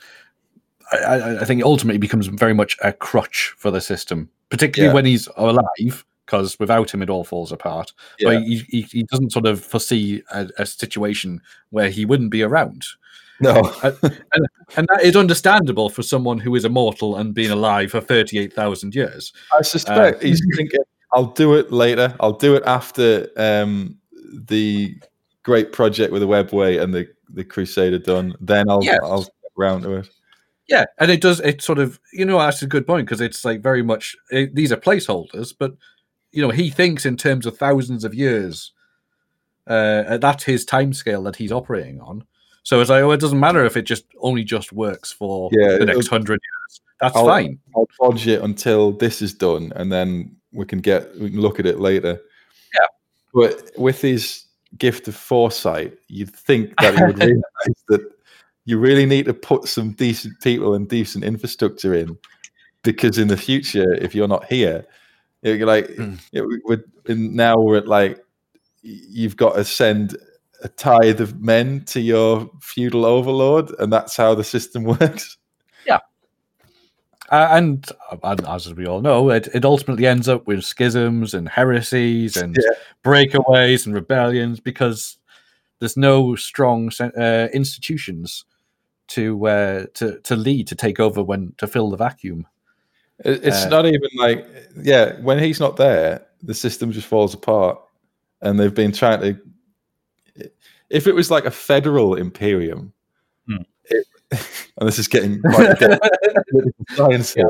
I, I, think ultimately becomes very much a crutch for the system, particularly Yeah. when he's alive, because without him it all falls apart. Yeah. But he, he, he doesn't sort of foresee a, a situation where he wouldn't be around. No, And that is understandable for someone who is immortal and been alive for 38,000 years. I suspect Uh, he's thinking, "I'll do it later. I'll do it after um, the great project with the Webway and the the Crusader done. Then I'll. I'll get round to it." Yeah, and it does, it sort of, you know, that's a good point because it's like very much, it, these are placeholders, but, you know, he thinks in terms of thousands of years. Uh, that's his time scale that he's operating on. So it's like, oh, it doesn't matter if it just only just works for Yeah, the next hundred years. That's I'll- fine. I'll dodge it until this is done, and then we can get we can look at it later. Yeah. But with his gift of foresight, you'd think that he would realize that you really need to put some decent people and decent infrastructure in, because in the future, if you're not here, you're like Mm. it, and now we're at like you've got to send a tithe of men to your feudal overlord, and that's how the system works. Uh, and, and as we all know, it, it ultimately ends up with schisms and heresies and Yeah. breakaways and rebellions because there's no strong uh, institutions to uh, to to lead to take over when to fill the vacuum. It's Uh, not even like, yeah, when he's not there, the system just falls apart. And they've been trying to. If it was like a federal imperium, and this is getting quite science here.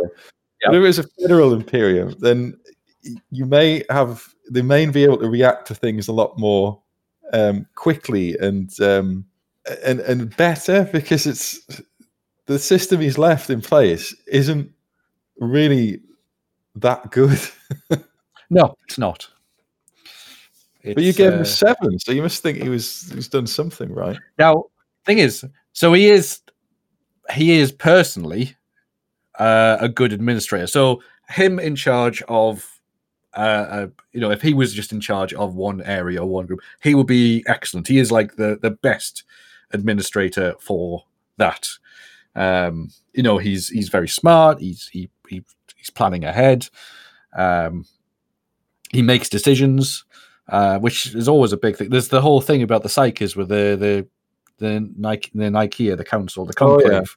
Yeah. But if it was a federal imperium, then you may have they may be able to react to things a lot more um, quickly and um, and and better because it's the system he's left in place isn't really that good. No, it's not. but you It's, gave him uh, seven, so you must think he was he's done something right. Now, thing is, so he is he is personally uh, a good administrator. So him in charge of uh, uh, you know, if he was just in charge of one area or one group, he would be excellent. He is like the the best administrator for that. Um, you know, he's he's very smart. He's he, he he's planning ahead. Um, he makes decisions, uh, which is always a big thing. There's the whole thing about the psykers with the the the Nike, the Nikea, the council, the Oh, yeah. conclave,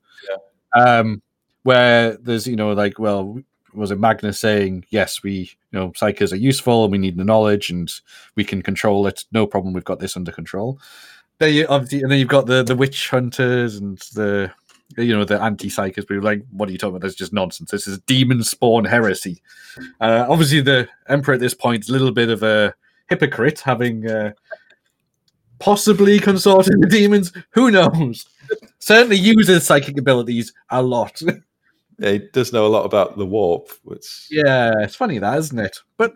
um, where there's you know like well was it Magnus saying yes we you know psykers are useful and we need the knowledge and we can control it no problem we've got this under control. Then you obviously and then you've got the the witch hunters and the you know the anti psykers but we're like what are you talking about? That's just nonsense. This is demon spawn heresy. Uh, obviously the emperor at this point is a little bit of a hypocrite having. Uh, Possibly consorting with demons. Who knows? Certainly uses psychic abilities a lot. Yeah, he does know a lot about the warp, which Yeah, it's funny that, isn't it? But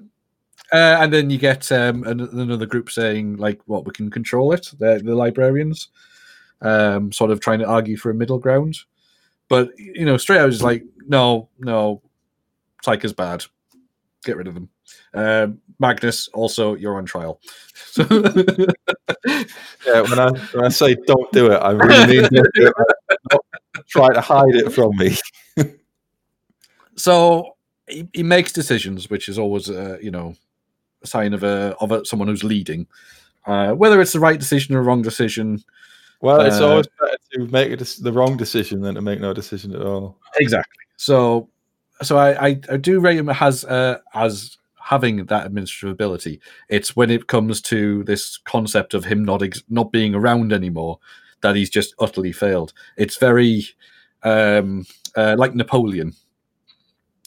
uh, and then you get um, an- another group saying like, "What we can control it." The, the librarians, um, sort of trying to argue for a middle ground, but you know, straight out is like, "No, no, Psych is bad. Get rid of them." Um, Magnus, also, you're on trial. So, yeah, when I when I say don't do it, I really mean don't do it. Don't try to hide it from me. so he, he makes decisions, which is always, uh, you know, a sign of a of a, someone who's leading. Uh, whether it's the right decision or wrong decision, Well, it's Uh, always better to make a the wrong decision than to make no decision at all. exactly. So, so I I, I do rate him as uh, as having that administrative ability. It's when it comes to this concept of him not ex- not being around anymore that he's just utterly failed. It's very um, uh, like Napoleon.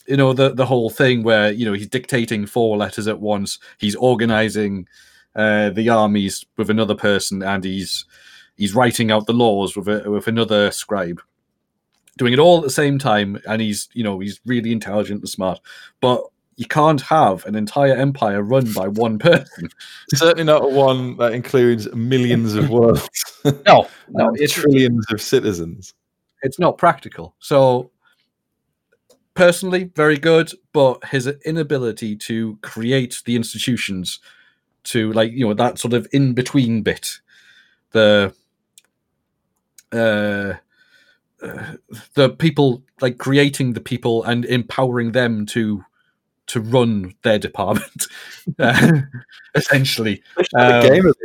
You know the the whole thing where you know he's dictating four letters at once. He's organizing uh, the armies with another person, and he's he's writing out the laws with a, with another scribe doing it all at the same time and he's you know he's really intelligent and smart but you can't have an entire empire run by one person. Certainly not one that includes millions of worlds, no no it's, trillions of citizens. it's not practical. So personally very good but his inability to create the institutions to like you know that sort of in between bit the uh uh, the people like creating the people and empowering them to to run their department uh, essentially Um, game of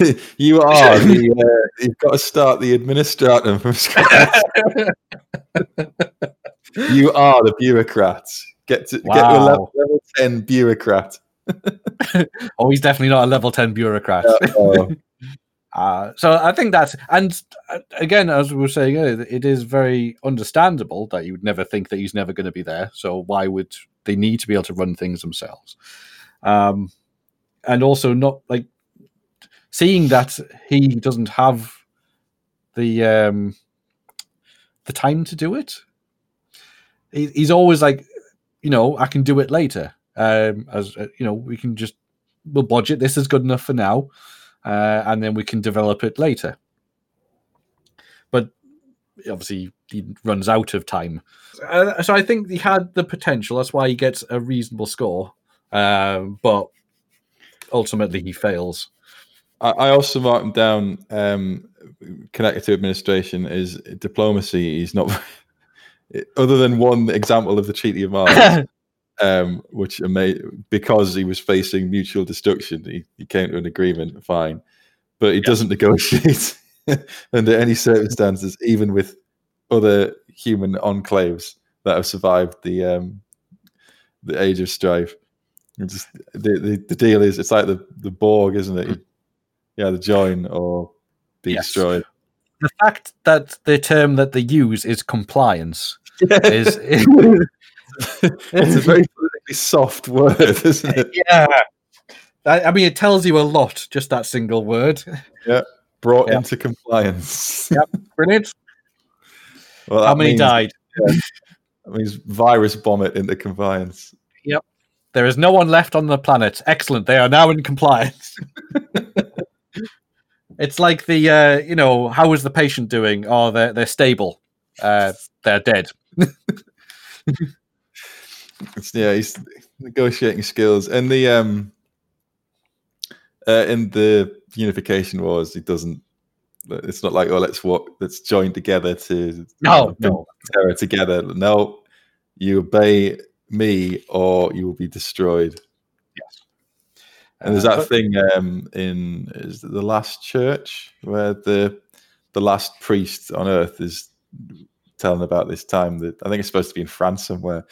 it. you are the, uh, you've got to start the administratum from scratch. you are the bureaucrats. Get to get to a level, level ten bureaucrat. oh he's definitely not a level 10 bureaucrat Uh, so I think that's and uh, again, as we were saying earlier, it is very understandable that you would never think that he's never going to be there. So why would they need to be able to run things themselves? Um, and also not like seeing that he doesn't have the um, the time to do it. He, he's always like, you know, I can do it later. Um, as uh, you know, we can just we'll budget. This is good enough for now uh, and then we can develop it later. But obviously, he runs out of time. Uh, so I think he had the potential. That's why he gets a reasonable score. Um, but ultimately, he fails. I, I also marked him down. Um, connected to administration is diplomacy. He's not. other than one example of the Treaty of Mars, um, which ama- because he was facing mutual destruction, he, he came to an agreement. Fine, but he doesn't negotiate under any circumstances, even with other human enclaves that have survived the um, the age of strife. It's Just, the, the the deal is, it's like the the Borg, isn't it? You, you either join or be Yes. destroyed. the fact that the term that they use is compliance is it's a very politically soft word, isn't it? yeah. I, I mean, it tells you a lot. Just that single word. Brought into compliance. Yep, brilliant. Well, How many means- died? That means virus bomb it into compliance. Yep. There is no one left on the planet. Excellent. They are now in compliance. it's like the, uh, you know, how is the patient doing? Oh, they're they're stable. Uh, they're dead. It's, yeah, he's negotiating skills, and the um, uh, in the unification wars, he doesn't. It's not like oh, let's walk, let's join together to No, no. terror together. No, you obey me, or you will be destroyed. Yes. And there's Uh, that but- thing um, in is the last church where the the last priest on earth is telling about this time that I think it's supposed to be in France somewhere.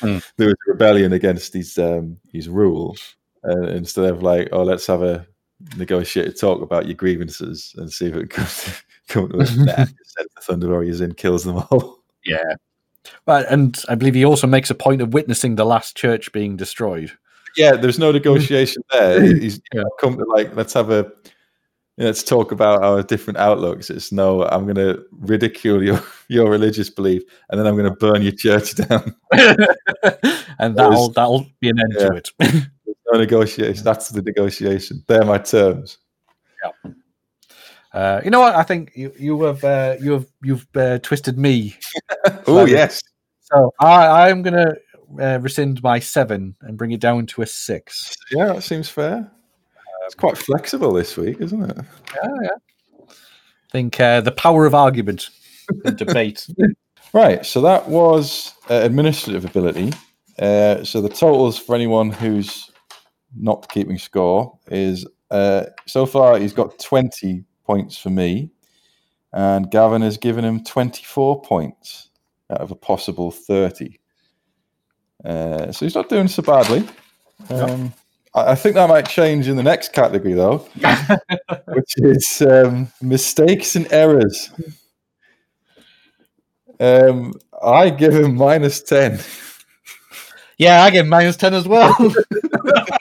Mm. There was a rebellion against his um, his rule, and instead of like, oh, let's have a negotiated talk about your grievances and see if it comes come to us. Nah, the Thunder Warriors in, kills them all. Yeah. But and I believe he also makes a point of witnessing the last church being destroyed. Yeah, there's no negotiation there. He's Yeah. come to like, let's have a, let's talk about our different outlooks. It's no, I'm going to ridicule your your religious belief, and then I'm going to burn your church down. and that'll that'll be an end to it. No negotiation. That's the negotiation. They're my terms. Yeah. Uh, you know what? I think you you have uh, you have you've uh, twisted me. Oh yes, So I I'm gonna uh, rescind my seven and bring it down to a six. yeah, that seems fair. It's quite flexible this week, isn't it? Yeah, yeah. I think uh, the power of argument and debate. Right, so that was uh, administrative ability. Uh, so the totals for anyone who's not keeping score is uh, so far he's got 20 points for me, and Gavin has given him 24 points out of a possible 30. Uh, so he's not doing so badly. Um, I, I think that might change in the next category, though, which is um, mistakes and errors. Um, I give him minus 10. yeah, I get minus ten as well.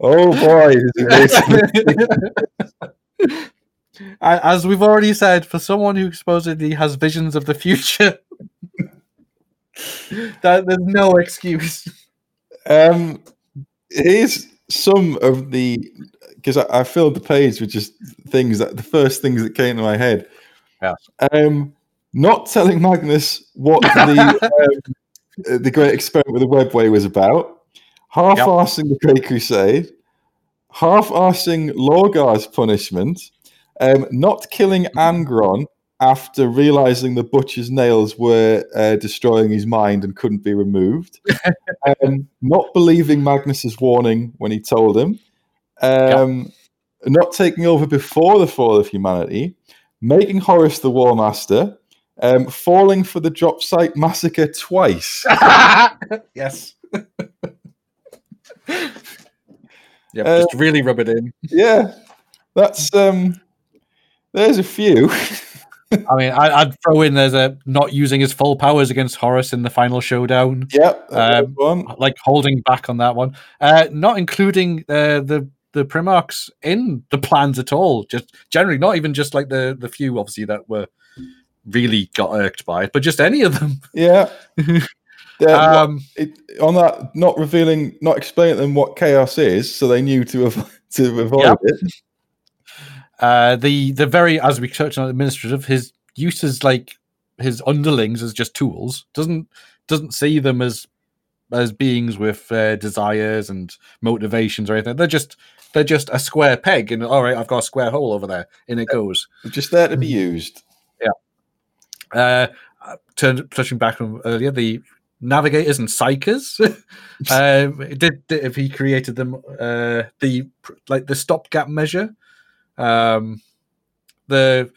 Oh boy, is it racing. A- As we've already said, for someone who supposedly has visions of the future, that there's no excuse. um, here's some of the because I, I filled the page with just things that the first things that came to my head. Yes. Um, not telling Magnus what the um, the Great Experiment with the Webway was about. Half-arsing the Great Crusade. Half-arsing Lorgar's punishment. Um, not killing Angron after realizing the butcher's nails were uh, destroying his mind and couldn't be removed. um, not believing Magnus's warning when he told him. Um, Not taking over before the fall of humanity. Making Horus the War Master. Um, falling for the drop site massacre twice. yes. yeah, Uh, just really rub it in. yeah, that's um. There's a few. I mean, I, I'd throw in there's a not using his full powers against Horus in the final showdown, yep, Um, one. like holding back on that one. Uh, not including uh, the the Primarchs in the plans at all. Just generally, not even just like the the few obviously that were really got irked by it, but just any of them. Yeah. Yeah, Um, it, on that, not revealing, not explaining to them what chaos is, so they knew to avoid, to avoid Yep. it. Uh, the the very as we touched on administrative, his uses like his underlings as just tools. Doesn't doesn't see them as as beings with uh, desires and motivations or anything. They're just they're just a square peg, and all right, I've got a square hole over there, and it goes. They're just there to be used. Yeah. Uh, turn, touching back on earlier, the navigators and psykers. um, did, did if he created them uh, the like the stopgap measure. Um, the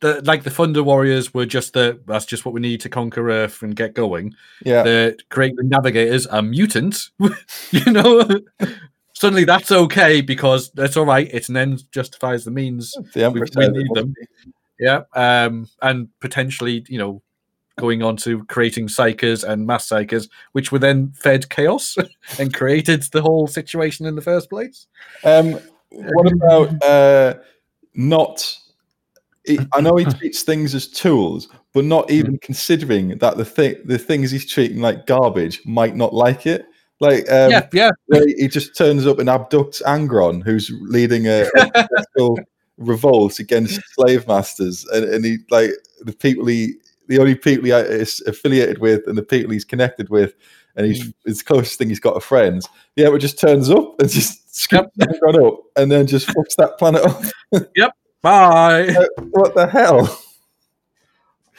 the like the Thunder Warriors were just the that's just what we need to conquer Earth and get going. Yeah. The create the navigators are mutants, you know. Suddenly that's okay because that's all right. It's an end justifies the means. The Emperor we need them. Yeah, um, and potentially, you know, going on to creating psykers and mass psykers, which were then fed chaos and created the whole situation in the first place. Um, what about uh, not? I know he treats things as tools, but not even considering that the thing, the things he's treating like garbage, might not like it. Like, um, yeah, yeah, he just turns up and abducts Angron, who's leading a, a revolt against slave masters, and, and he like the people he, the only people he is affiliated with, and the people he's connected with, and he's it's the closest thing he's got to friends. Yeah, it just turns up and just scoops Angron up, and then just fucks that planet up. Yep. Bye. what the hell?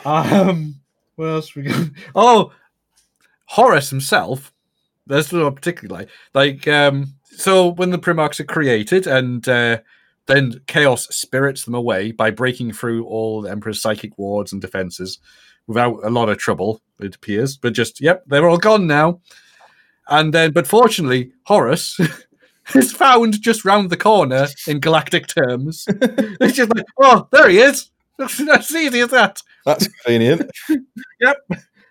Um, what else we got? Oh, Horus himself. That's what I particularly like. Like, um, so when the Primarchs are created, and uh, then chaos spirits them away by breaking through all the Emperor's psychic wards and defenses without a lot of trouble, it appears. But just, yep, they're all gone now. And then, but fortunately, Horus is found just round the corner in galactic terms. it's just like, oh, there he is. That's easy as that. That's convenient.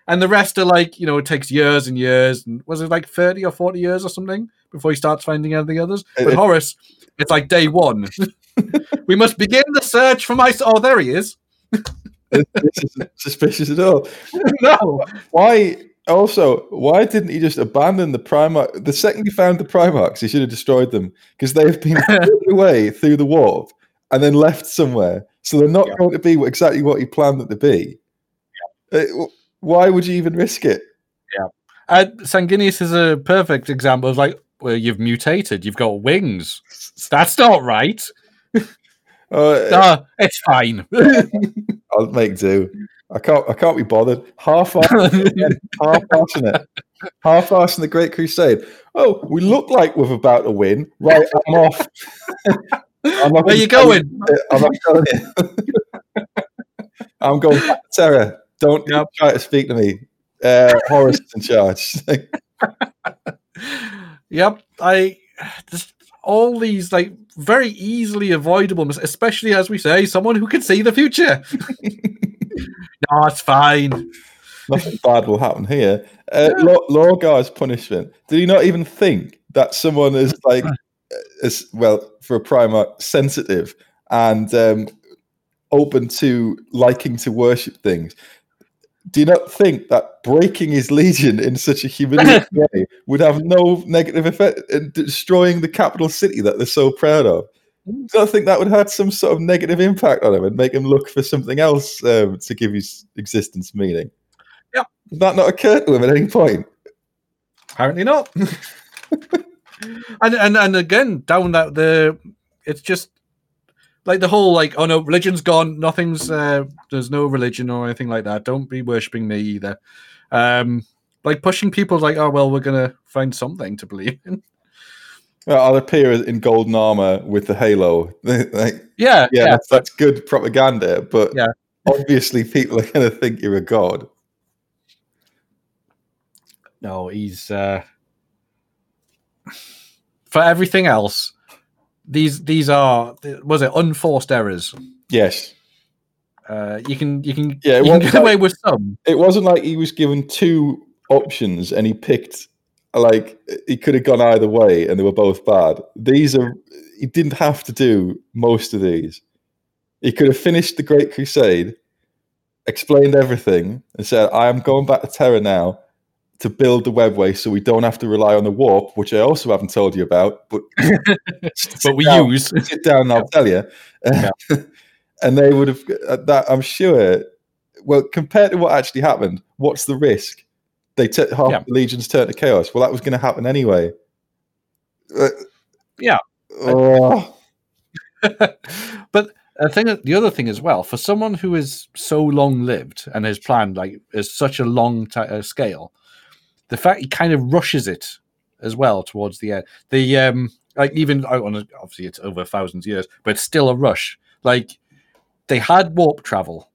And the rest are like, you know, it takes years and years. And was it like 30 or 40 years or something before he starts finding out the others? But Horus, it's like day one. we must begin the search for my. Oh, there he is. this isn't suspicious at all. no. Why? Also, why didn't he just abandon the Primarch? The second he found the Primarchs, he should have destroyed them because they have been away through the warp and then left somewhere. So they're not Yeah. going to be exactly what he planned them to be. Uh, w- why would you even risk it? Yeah. Uh, Sanguinius is a perfect example of like, well, you've mutated, you've got wings. That's not right. Uh, Ah, it's fine. I'll make do. I can't. I can't be bothered. Half half it. Half assing the Great Crusade. Oh, we look like we're about to win. Right, I'm off. I'm Where you going? I'm not telling you. I'm going back to Terra. Don't try to speak to me. Uh, Horus is in charge. Yep, I just all these like very easily avoidable, especially as we say, someone who can see the future. no, it's fine. Nothing bad will happen here. Uh, Lo- Lorgar's punishment. Did he not even think that someone is like, as well for a Primarch, sensitive and um, open to liking to worship things? Do you not think that breaking his legion in such a humiliating way would have no negative effect in destroying the capital city that they're so proud of? Do you not think that would have some sort of negative impact on him and make him look for something else um, to give his existence meaning? Yeah. Did that not occur to him at any point? Apparently not. and and and again, down that the it's just like the whole like oh no, religion's gone. Nothing's uh, there's no religion or anything like that. Don't be worshiping me either. Um, like pushing people like oh well, we're gonna find something to believe in. Well, I'll appear in golden armor with the halo. like, Yeah, yeah, That's, that's good propaganda, but Yeah. obviously people are going to think you're a god. No, he's uh for everything else. These these are was it unforced errors. Yes. Uh, you can you can Yeah, it you can get like- away with some. It wasn't like he was given two options and he picked, like, he could have gone either way and they were both bad. These are, he didn't have to do most of these. He could have finished the Great Crusade, explained everything, and said, I am going back to Terra now to build the webway so we don't have to rely on the warp, which I also haven't told you about, but But we down. use sit down and I'll tell you. and they would have uh, that I'm sure. Well, compared to what actually happened, what's the risk? They t- half Yeah. the legions turned to chaos. Well, that was going to happen anyway. Uh, Yeah. oh, but I think the other thing as well for someone who is so long lived and has planned like is such a long t- uh, scale, the fact he kind of rushes it as well towards the end. The um like even out on a, obviously it's over thousands of years, but it's still a rush. Like they had warp travel.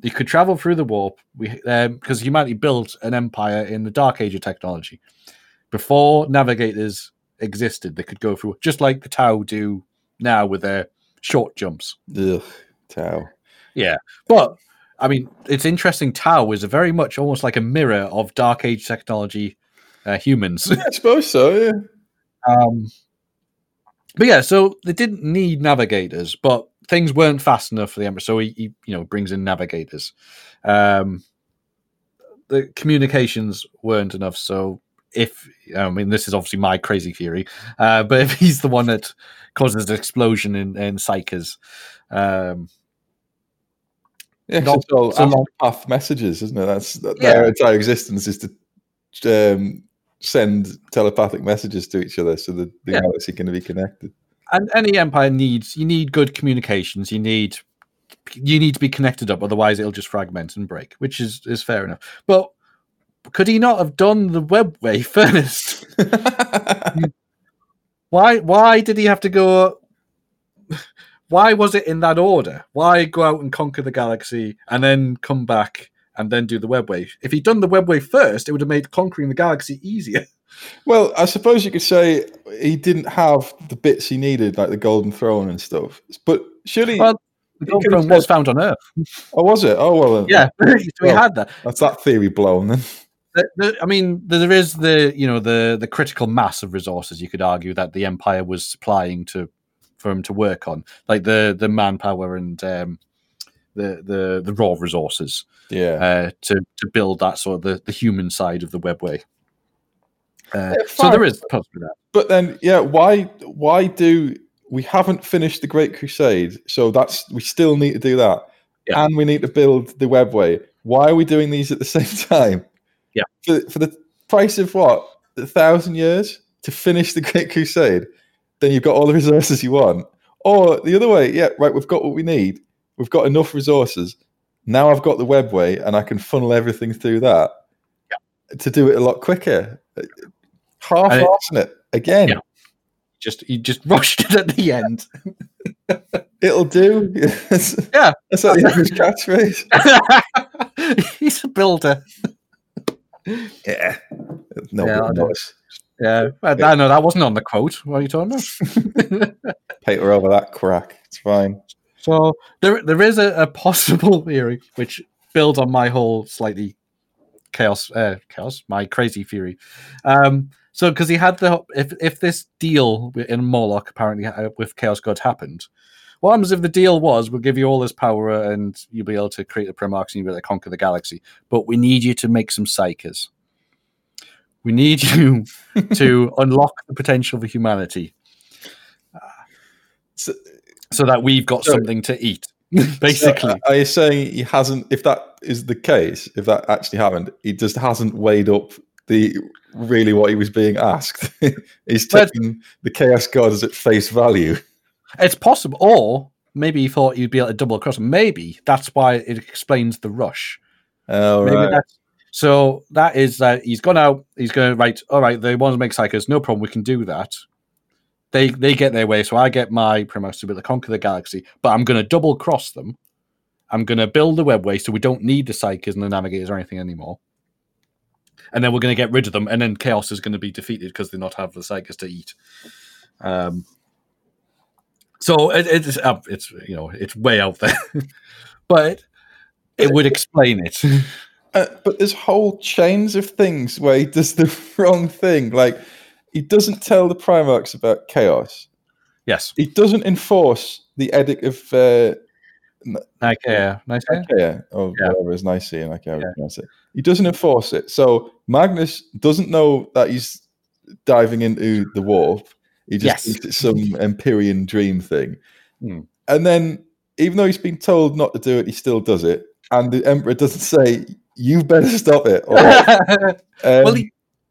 You could travel through the warp. We because um, humanity built an empire in the dark age of technology before navigators existed. They could go through just like the Tau do now with their short jumps. Ugh, Tau. Yeah, but I mean, it's interesting. Tau is a very much almost like a mirror of Dark Age technology uh, humans. Yeah, I suppose so. Yeah. Um, but yeah, so they didn't need navigators, but things weren't fast enough for the Emperor, so he, he you know brings in navigators. Um, the communications weren't enough, so if I mean this is obviously my crazy theory, uh, but if he's the one that causes an explosion in, in Psykers, um, yeah, not, it's all so path messages, isn't it? That's that, yeah. their entire existence is to um, send telepathic messages to each other, so that the yeah. galaxy can be connected. And any empire needs you need good communications. You need you need to be connected up, otherwise it'll just fragment and break, which is is fair enough. But could he not have done the webway first? why why did he have to go why was it in that order? Why go out and conquer the galaxy and then come back and then do the webway? If he'd done the webway first, it would have made conquering the galaxy easier. Well, I suppose you could say he didn't have the bits he needed, like the golden throne and stuff. But surely well, the golden throne was found on Earth. Oh, was it? Oh well. Yeah, so well, had that. That's that theory blown then. I mean, there is the you know the the critical mass of resources. You could argue that the empire was supplying to for him to work on, like the the manpower and um, the the the raw resources. Yeah. Uh, to to build that sort of the, the human side of the webway. Uh, yeah, so there is possibly that. But then, yeah, why why do we haven't finished the Great Crusade? So that's we still need to do that, yeah. and we need to build the webway. Why are we doing these at the same time? Yeah. For, for the price of what? A thousand years to finish the Great Crusade? Then you've got all the resources you want. Or the other way, yeah, right, we've got what we need. We've got enough resources. Now I've got the web way and I can funnel everything through that yeah. to do it a lot quicker. Half assing it, it again. Yeah. Just you just rushed it at the end. It'll do. yeah. That's like the average catchphrase. He's a builder. Yeah. No yeah. Yeah, I, I, know that wasn't on the quote. What are you talking about? Paper over that crack. It's fine. So there, there is a, a, possible theory which builds on my whole slightly chaos, uh, chaos, my crazy theory. Um, so because he had the if if this deal in Molech apparently uh, with Chaos God happened, what happens if the deal was we'll give you all this power and you'll be able to create the Primarchs and you'll be able to conquer the galaxy, but we need you to make some psykers. We need you to unlock the potential for humanity, so, so that we've got so, something to eat. Basically, so are you saying he hasn't? If that is the case, if that actually happened, he just hasn't weighed up the really what he was being asked. He's taking the chaos gods at face value. It's possible, or maybe he thought he'd be able to double cross. Maybe that's why it explains the rush. Oh, maybe right. That's, so that is that he's gone out. He's going right. All right, they want to make psykers. No problem. We can do that. They they get their way. So I get my Primus to be able to conquer the galaxy. But I'm going to double cross them. I'm going to build the webway so we don't need the psykers and the navigators or anything anymore. And then we're going to get rid of them. And then chaos is going to be defeated because they not have the psykers to eat. Um. So it, it's uh, it's you know it's way out there, but it would explain it. Uh, but there's whole chains of things where he does the wrong thing. Like he doesn't tell the Primarchs about chaos. Yes. He doesn't enforce the edict of uh, Nicaea. Nicaea, or yeah. whatever is Nicaea, Nicaea, yeah. pronounce it. He doesn't enforce it. So Magnus doesn't know that he's diving into the warp. He just yes. thinks it's some Empyrean dream thing. Hmm. And then, even though he's been told not to do it, he still does it. And the Emperor doesn't say, you better stop it. um, well, he,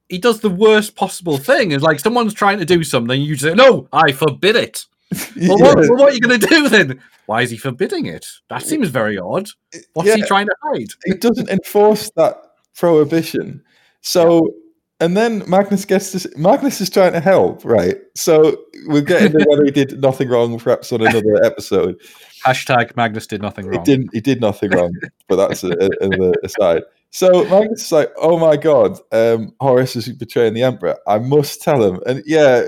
he does the worst possible thing. Is like someone's trying to do something, you say, no, I forbid it. Well, what, well, what are you going to do then? Why is he forbidding it? That seems very odd. What's he trying to hide? he doesn't enforce that prohibition. So, and then Magnus gets this. Magnus is trying to help, right? So we'll get into whether he did nothing wrong, perhaps on another episode. Hashtag Magnus did nothing He wrong. didn't. He did nothing wrong, but that's a, a, aside. So Magnus is like, "Oh my god, um, Horus is betraying the Emperor. I must tell him." And yeah,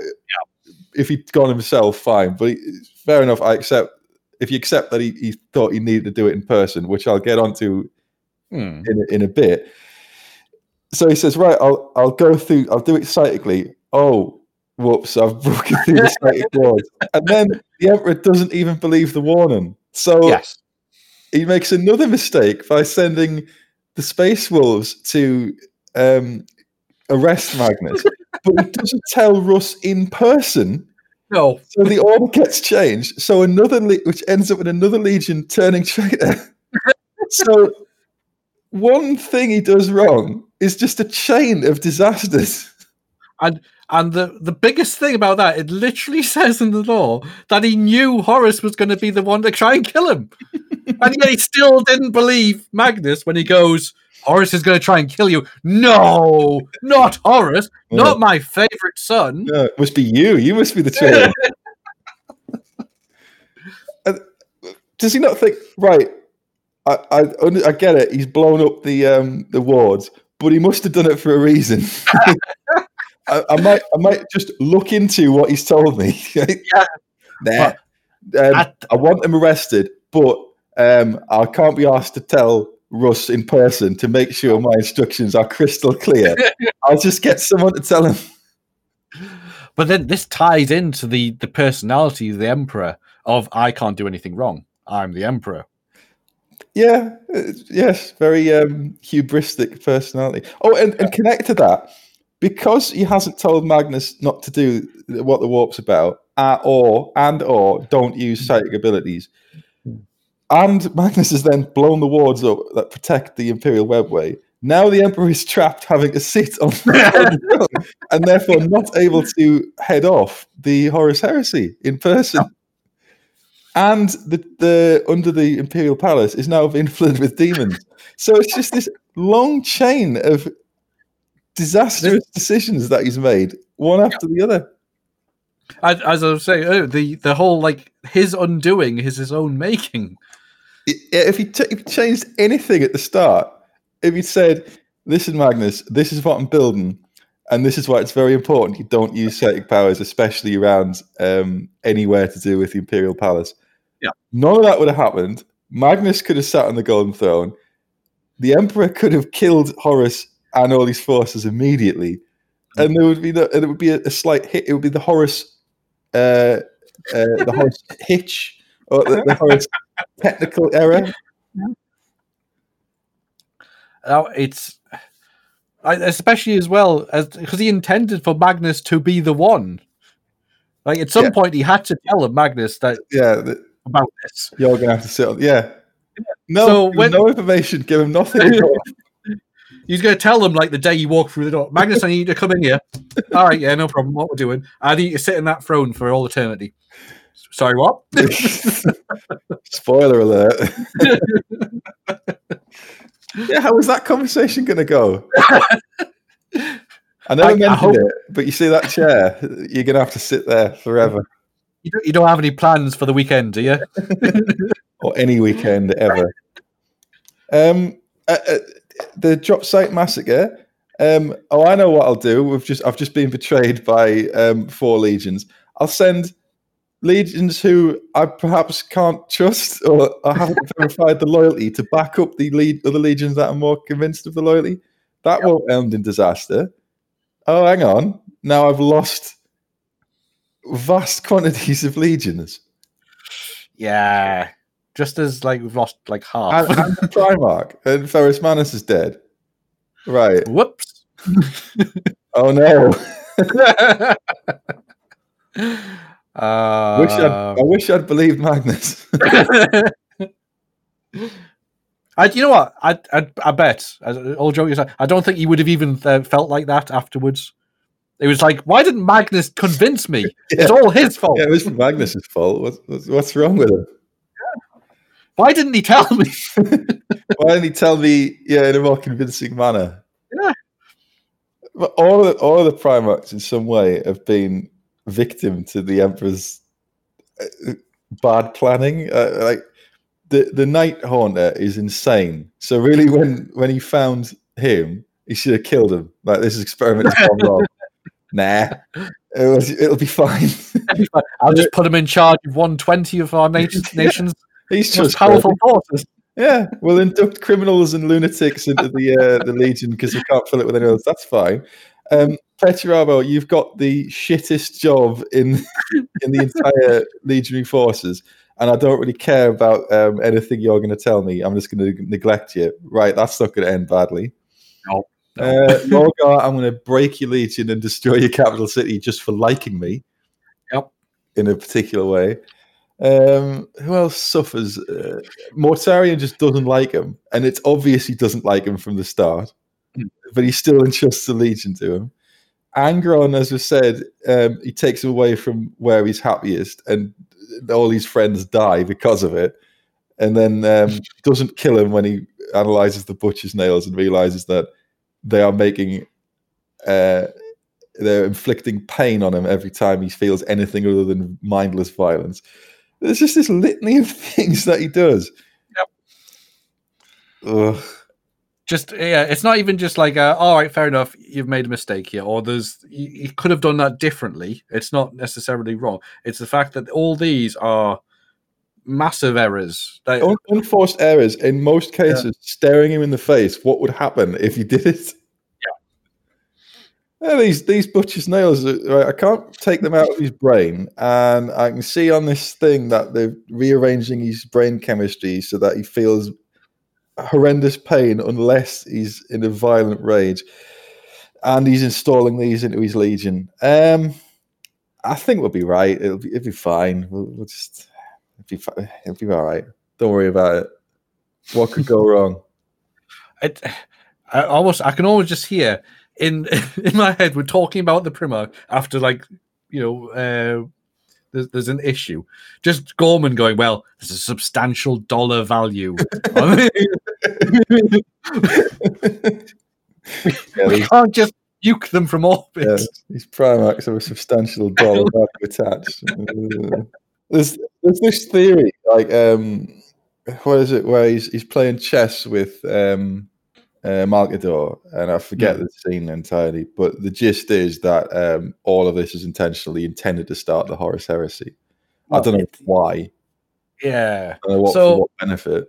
if he'd gone himself, fine. But he, fair enough. I accept. If you accept that he, he thought he needed to do it in person, which I'll get onto Hmm. in a, in a bit. So he says, "Right, I'll I'll go through. I'll do it psychically." Oh, whoops! I've broken through the psychic ward, and then the emperor doesn't even believe the warning. So Yes. he makes another mistake by sending the space wolves to um, arrest Magnus, but he doesn't tell Russ in person. No. So the order gets changed. So another, le- which ends up in another legion turning traitor. so one thing he does wrong is just a chain of disasters. And the, the biggest thing about that, it literally says in the lore that he knew Horus was going to be the one to try and kill him. and yet he still didn't believe Magnus when he goes, Horus is going to try and kill you. No, not Horus, not my favorite son. No, it must be you. You must be the traitor. Does he not think right? I, I I get it. He's blown up the um the wards, but he must have done it for a reason. I, I might I might just look into what he's told me. Yeah. Nah. Um, At- I want him arrested, but um, I can't be asked to tell Russ in person to make sure my instructions are crystal clear. I'll just get someone to tell him. But then this ties into the, the personality of the Emperor of I can't do anything wrong. I'm the Emperor. Yeah, uh, yes, very um, hubristic personality. Oh, and, and connect to that because he hasn't told Magnus not to do what the warp's about, uh, or and or don't use psychic abilities. And Magnus has then blown the wards up that protect the Imperial Webway. Now the Emperor is trapped, having to sit on the throne, and therefore not able to head off the Horus Heresy in person. And the, the under the Imperial Palace is now being flooded with demons. So it's just this long chain of disastrous decisions that he's made, one after the other. As, as I was saying, oh, the, the whole like his undoing is his own making. If he, t- if he changed anything at the start, if he said, "Listen, Magnus, this is what I'm building, and this is why it's very important you don't use psychic powers, especially around um, anywhere to do with the Imperial Palace." Yeah. none of that would have happened. Magnus could have sat on the Golden Throne. The Emperor could have killed Horus and all his forces immediately, and there would be no, and it would be a, a slight hit. It would be the Horus, uh, uh, the Horus hitch, or the, the Horus technical error. Now it's especially as well as because he intended for Magnus to be the one. Like at some Yeah. point, he had to tell him Magnus that Yeah, the, about this. you're gonna have to sit on. Yeah. No, So when- no information. Give him nothing. He's going to tell them like the day you walk through the door. Magnus, I need you to come in here. All right, yeah, no problem. What we're doing? I need you to sit in that throne for all eternity. Sorry, what? Spoiler alert. yeah, how is that conversation going to go? I never I- I mentioned hope- it, but you see that chair, you're going to have to sit there forever, You don't, you don't have any plans for the weekend, do you? or any weekend ever. Um, uh, uh, the drop site massacre. Um, oh, I know what I'll do. We've just I've just been betrayed by um, four legions. I'll send legions who I perhaps can't trust or I haven't verified the loyalty to back up the lead other legions that are more convinced of the loyalty. That won't end in disaster. Oh, hang on. Now I've lost vast quantities of legions. Yeah. Just as like we've lost like half. And, and the Primarch and Ferrus Manus is dead. Right. Whoops. Oh no. uh, wish I'd, wish I'd believed Magnus. I, you know what? I, I, I bet. All joking aside, I don't think he would have even uh, felt like that afterwards. It was like, why didn't Magnus convince me? Yeah. It's all his fault. Yeah, it was Magnus's fault. What's, what's, what's wrong with him? Why didn't he tell me? Why didn't he tell me, yeah, in a more convincing manner? Yeah. But all of the, all of the Primarchs, in some way, have been victim to the Emperor's uh, bad planning. Uh, like the the Night Haunter is insane. So really, when when he found him, he should have killed him. Like this experiment has gone wrong. Nah, it was, it'll be fine. I'll just put him in charge of 120 of our nation, nation's He's most just powerful forces. Yeah, we'll induct criminals and lunatics into the uh, the Legion because we can't fill it with anyone else. That's fine. Um, Perturabo, you've got the shittest job in in the entire legionary forces, and I don't really care about um, anything you're going to tell me. I'm just going to neglect you. Right, that's not going to end badly. No, Uh, Lorgar, I'm going to break your legion and destroy your capital city just for liking me. Yep. In a particular way. Um, who else suffers? Uh, Mortarion just doesn't like him, and it's obvious he doesn't like him from the start. Hmm. But he still entrusts the legion to him. Angron, as we said, um, he takes him away from where he's happiest, and all his friends die because of it. And then um, doesn't kill him when he analyzes the butcher's nails and realizes that they are making, uh, they're inflicting pain on him every time he feels anything other than mindless violence. There's just this litany of things that he does. Yep. Ugh. Just yeah, it's not even just like, uh, all right, fair enough, you've made a mistake here, or there's you, you could have done that differently. It's not necessarily wrong. It's the fact that all these are massive errors. Un- unforced errors in most cases staring him in the face what would happen if you did it yeah. these these butcher's nails right, i can't take them out of his brain and i can see on this thing that they're rearranging his brain chemistry so that he feels horrendous pain unless he's in a violent rage and he's installing these into his legion um i think we'll be right it'll be, it'll be fine we'll, we'll just it'll be, it'll be all right don't worry about it. What could go wrong? it, I almost I can almost just hear in in my head we're talking about the Primarch after like you know uh, there's, there's an issue. Just Gorman going, well, there's a substantial dollar value. Yeah, we can't just nuke them from orbit. yeah, these Primarchs have a substantial dollar value attached. There's there's this theory, like um, what is it, where he's he's playing chess with um, uh, and I forget the scene entirely, but the gist is that um, all of this is intentionally intended to start the Horus Heresy. I don't know it- why. Yeah, know what, So- what benefit.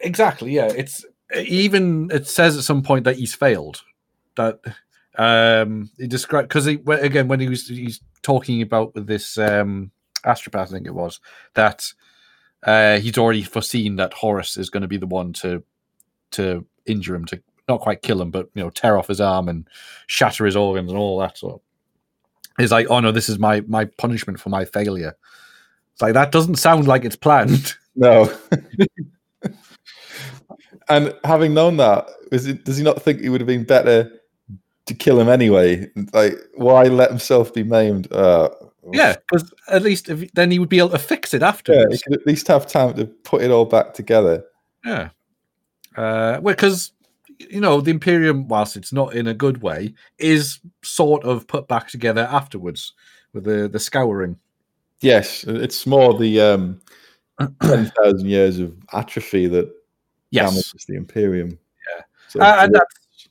exactly. Yeah, it's even it says at some point that he's failed. That um he described because he again when he was he's talking about with this um astropath, I think it was that uh he's already foreseen that Horus is going to be the one to to injure him to not quite kill him, but you know tear off his arm and shatter his organs and all that sort. He's like, oh no, this is my my punishment for my failure. It's like that doesn't sound like it's planned. No. and having known that, is it, does he not think it would have been better to kill him anyway? Like, why let himself be maimed? Uh, Yeah, because at least if, then he would be able to fix it yeah, he could at least have time to put it all back together. Yeah. Uh, because you know the Imperium, whilst it's not in a good way, is sort of put back together afterwards with the the scouring. Yes, it's more the um, 10,000 years of atrophy that Yes, damages the Imperium. Yeah. So uh, and that's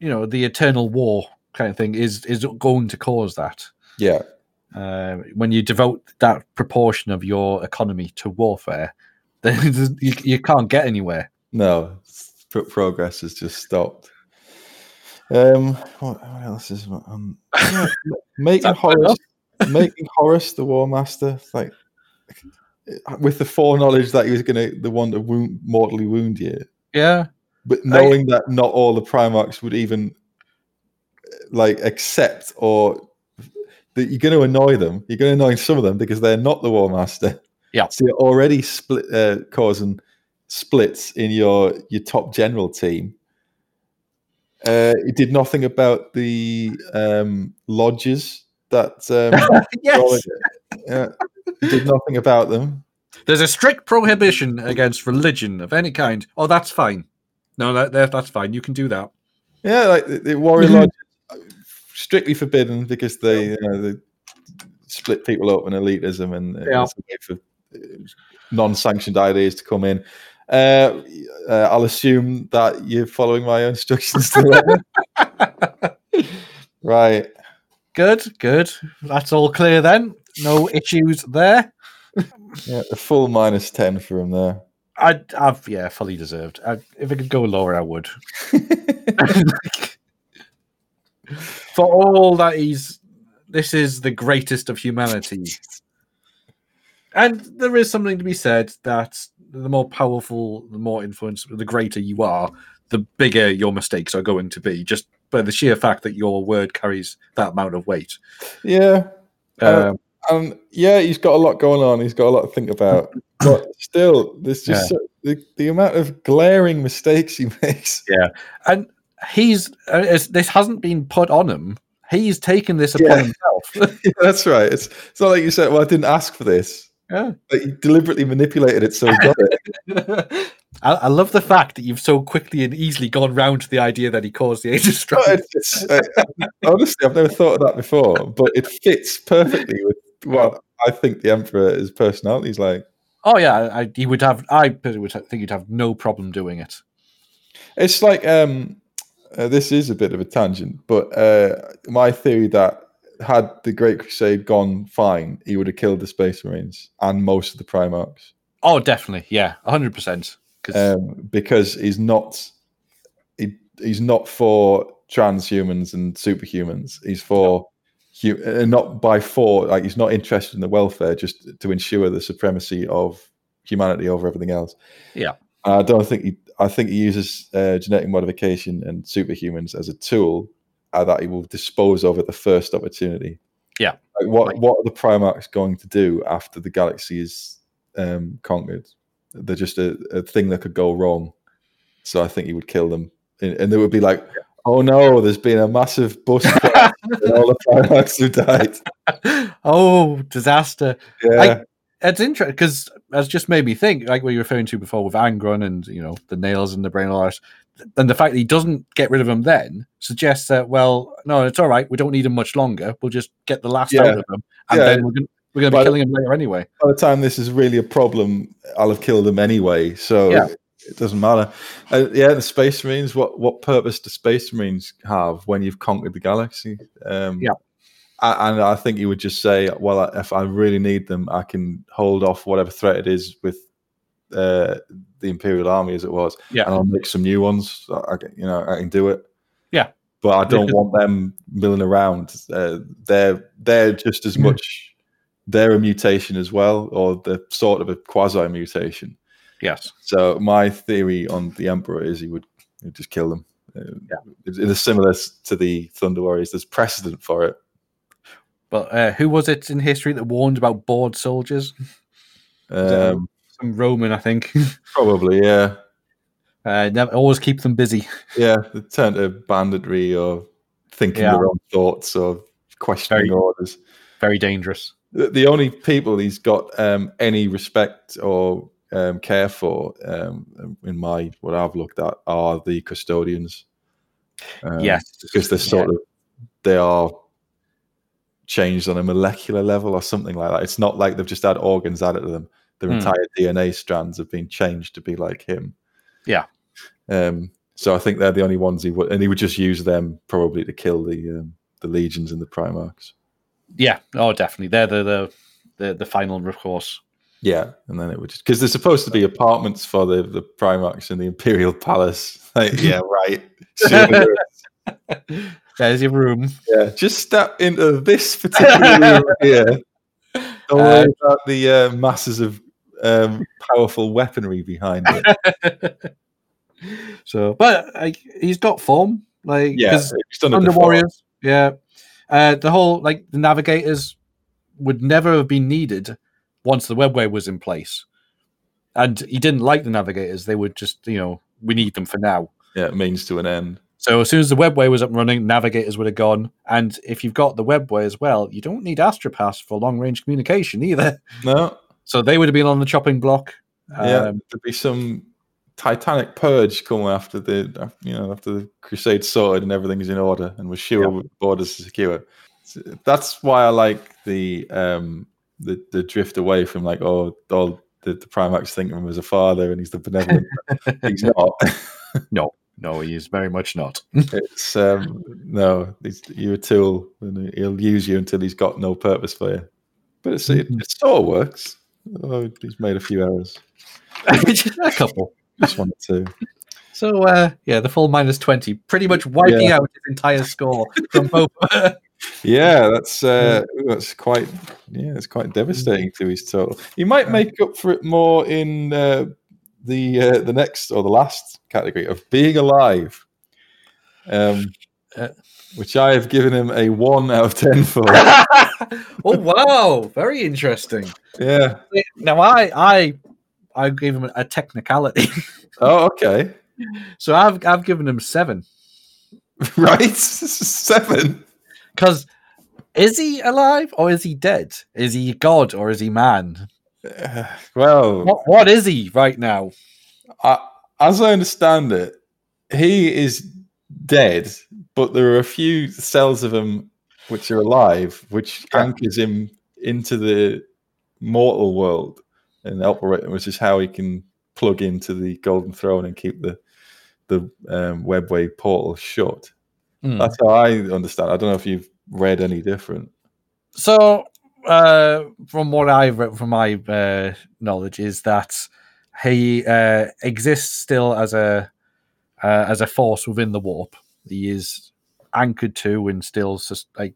you know the eternal war kind of thing is is going to cause that. yeah, Uh, when you devote that proportion of your economy to warfare, then you, you can't get anywhere. No, pro- progress has just stopped. Um, what, what else is um, yeah, making Horus, making Horus the War Master, like with the foreknowledge that he was going to the one to wound, mortally wound you, Yeah, but knowing that not all the Primarchs would even like accept or that you're going to annoy them. You're going to annoy some of them because they're not the War Master. Yeah. So you're already split, uh, causing splits in your your top general team. Uh, he did nothing about the um, lodges that. Um, yes. yeah, did nothing about them. There's a strict prohibition against religion of any kind. Oh, that's fine. No, that, that that's fine. You can do that. Yeah, like the, the warrior lodge, strictly forbidden because they, you know, they split people up in elitism and Yeah. it's a way for uh, non-sanctioned ideas to come in. Uh, uh, I'll assume that you're following my instructions. To the letter. right. Good, good. That's all clear then. No issues there. Yeah, a full minus ten for him there. I, I've yeah, fully deserved. I, if I could go lower, I would. For all that he's, this is the greatest of humanity. And there is something to be said that the more powerful, the more influence, the greater you are, the bigger your mistakes are going to be. Just by the sheer fact that your word carries that amount of weight. yeah, Uh, Um, and yeah, he's got a lot going on. He's got a lot to think about. But still, there's just so, the, the amount of glaring mistakes he makes. Yeah. And he's uh, this hasn't been put on him. He's taken this upon Yeah. himself. Yeah, that's right. It's it's not like you said, "Well, I didn't ask for this." Yeah. You deliberately manipulated it so he got it. I, I love the fact that you've so quickly and easily gone round to the idea that he caused the age of But strife. it's, it's, uh, honestly, I've never thought of that before, but it fits perfectly with what I think the Emperor his personality is like. Oh yeah, I, he would have. I would think he'd have no problem doing it. It's like um, uh, this is a bit of a tangent, but uh, my theory that had the Great Crusade gone fine, he would have killed the Space Marines and most of the Primarchs. Oh, definitely, yeah, hundred percent. Because um, because he's not he, he's not for transhumans and superhumans. He's for hu- uh, not by for like he's not interested in the welfare, just to ensure the supremacy of humanity over everything else. Yeah. I don't think he. I think he uses uh, genetic modification and superhumans as a tool uh, that he will dispose of at the first opportunity. Yeah. Like what Right. what are the Primarchs going to do after the galaxy is um, conquered? They're just a, a thing that could go wrong. So I think he would kill them, and, and they would be like, "Oh no, there's been a massive bus crash, and all the Primarchs have died." oh, disaster! Yeah, It's interesting because it's just made me think, like what you were referring to before with Angron and you know the nails in the brain, all that. And the fact that he doesn't get rid of them then suggests that well, no, it's all right. We don't need him much longer. We'll just get the last Yeah. out of them, and Yeah. then we're going we're going to be But- killing him later anyway. by the time this is really a problem, I'll have killed them anyway. So Yeah. it doesn't matter. Uh, yeah, the Space Marines. What what purpose do Space Marines have when you've conquered the galaxy? Um, Yeah. and I think you would just say, "Well, if I really need them, I can hold off whatever threat it is with uh, the Imperial Army, as it was, Yeah. and I'll make some new ones. I, can- you know, I can do it." Yeah. but I don't want them milling around. Uh, they're they're just as Mhm. much. They're a mutation as well, or the sort of a quasi mutation. Yes. So my theory on the Emperor is he would, he would just kill them. Uh, Yeah. It's, it's similar to the Thunder Warriors. There's precedent for it. But uh, who was it in history that warned about bored soldiers? Um, Some Roman, I think. probably, yeah, uh, never, always keep them busy. yeah. They turn to banditry or thinking Yeah. their own thoughts or questioning Very- orders. Very dangerous. The, the only people he's got um, any respect or um, care for, um, in my what I've looked at, are the custodians. Um, yes. because they're sort of they are changed on a molecular level or something like that. It's not like they've just had organs added to them. Their Hmm. entire DNA strands have been changed to be like him. Yeah. Um, so I think they're the only ones he would, and he would just use them probably to kill the um, the legions and the Primarchs. Yeah. Oh, definitely. They're the the the, the final recourse. Yeah, and then it would just because there's supposed to be apartments for the the Primarchs in the Imperial Palace. Like, yeah, right. There's your room. Yeah, just step into this particular room here. Don't worry Uh, about the uh, masses of um, powerful weaponry behind it. so, but like, he's got form. Like, Yeah, he's done it Thunder. Warriors. Yeah. Uh, the whole like the navigators would never have been needed once the webway was in place. And he didn't like the navigators. They would just, you know, we need them for now. Yeah, means to an end. So as soon as the webway was up and running, navigators would have gone. And if you've got the webway as well, you don't need Astropaths for long range communication either. No. So they would have been on the chopping block. Yeah. Um, There'd be some titanic purge coming after the you know after the crusade sorted and everything's in order and we're sure Yeah. borders are secure. So that's why I like the um the the drift away from like oh all the, the Primarchs think of him as a father and he's the benevolent. he's not. no, no, he is very much not. It's um no, he's, you're a tool and he'll use you until he's got no purpose for you. But it's, it, it sort of works. Oh, he's made a few errors. a couple. Just one or two. So uh, yeah, the full minus twenty, pretty much wiping Yeah. out his entire score from both. Yeah, that's uh, that's quite yeah, it's quite devastating to his total. He might make up for it more in uh, the uh, the next or the last category of being alive, um, Uh. Which I have given him a one out of ten for. oh wow, very interesting. yeah. Now I I I gave him a technicality, Oh, okay. so I've I've given him seven Right. Seven. because is he alive or is he dead? Is he god or is he man? Uh, well, What what is he right now? I, as I understand it, he is dead, but there are a few cells of him which are alive, which Yeah. anchors him into the mortal world and operate, which is how he can plug into the Golden Throne and keep the the um, webway portal shut. Hmm. That's how I understand. I don't know if you've read any different. So, uh, from what I've read, from my uh, knowledge, is that he uh, exists still as a uh, as a force within the warp. He is anchored to and still sus- like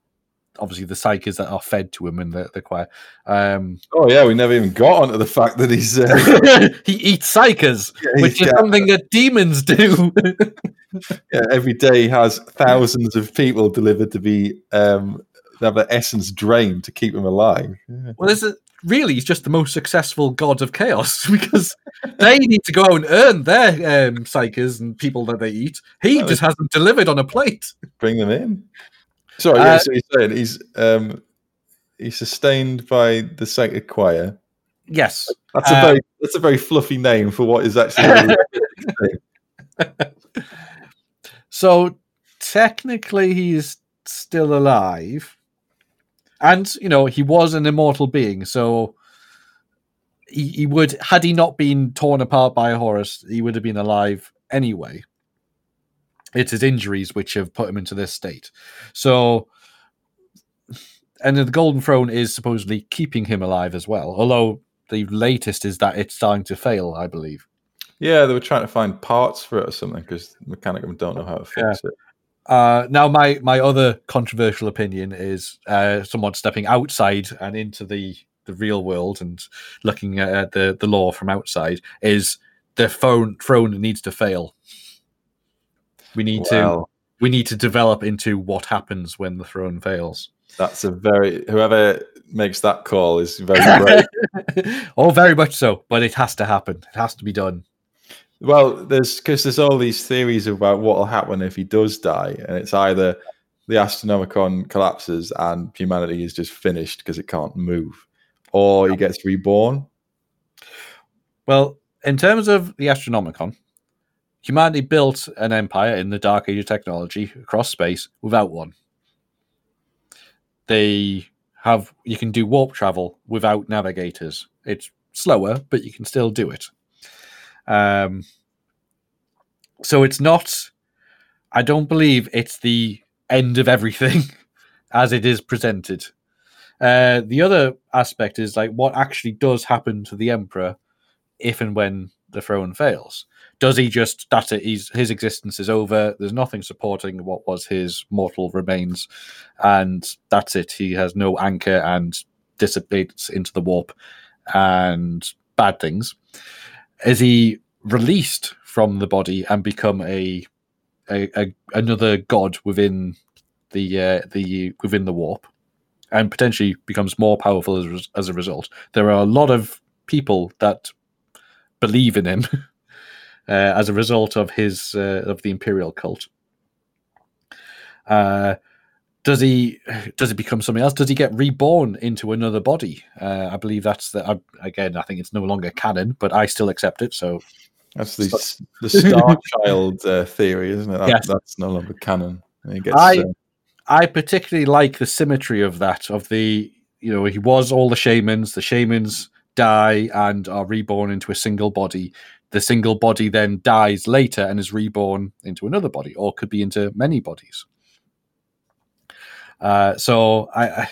obviously the psykers that are fed to him and the the choir. Um, Oh yeah, we never even got onto the fact that he's. Uh, he eats psykers, he's which is got- something that demons do. yeah, every day he has thousands of people delivered to be um, have their essence drained to keep him alive. Yeah. well, this is really he's just the most successful god of chaos because they need to go out and earn their um, psykers and people that they eat. He Well, just has them delivered on a plate. Bring them in. Sorry, yeah, Uh, so he's saying he's um, he's sustained by the sacred choir. Yes. That's a Uh, very that's a very fluffy name for what is actually. So technically, he's still alive, and you know he was an immortal being. So he, he would, had he not been torn apart by Horus, he would have been alive anyway. It's his injuries which have put him into this state. So, and the Golden Throne is supposedly keeping him alive as well. Although the latest is that it's starting to fail, I believe. yeah, they were trying to find parts for it or something because Mechanicum don't know how to fix it. Uh, now, my my other controversial opinion is uh, someone stepping outside and into the the real world and looking at the the lore from outside is the phone throne needs to fail. We need to we need to develop into what happens when the throne fails. that's a very whoever makes that call is very brave. oh, very much so, but it has to happen. It has to be done. Well, there's because there's all these theories about what will happen if he does die, and it's either the Astronomicon collapses and humanity is just finished because it can't move, or he gets reborn. Well, in terms of the Astronomicon, humanity built an empire in the dark age of technology across space without one. They have you can do warp travel without navigators. It's slower, but you can still do it. Um, so it's not. I don't believe it's the end of everything as it is presented. Uh, the other aspect is like what actually does happen to the emperor if and when the throne fails. Does he just that's it? He's his existence is over. There's nothing supporting what was his mortal remains, and that's it. He has no anchor and dissipates into the warp and bad things. Is he released from the body and become a a, a another god within the uh, the within the warp, and potentially becomes more powerful as, as a result? There are a lot of people that believe in him uh, as a result of his uh, of the imperial cult. Uh, does he does he become something else? Does he get reborn into another body? Uh, I believe that's the I, again. I think it's no longer canon, but I still accept it. So That's the the Star Child uh, theory, isn't it? That, Yes. That's no longer canon. Gets, I- uh, I particularly like the symmetry of that. Of the you know he was all the shamans. The shamans die and are reborn into a single body. The single body then dies later and is reborn into another body, or could be into many bodies. Uh, so I,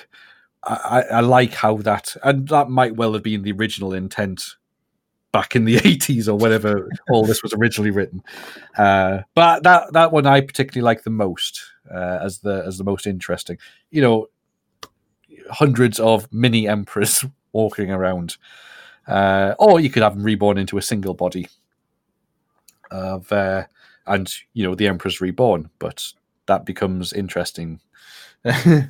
I I like how that and that might well have been the original intent back in the 80s or whenever all this was originally written. Uh, but that that one I particularly like the most uh, as the as the most interesting. You know, hundreds of mini emperors walking around, uh, or you could have them reborn into a single body of, uh, and you know the emperor's reborn. But that becomes interesting.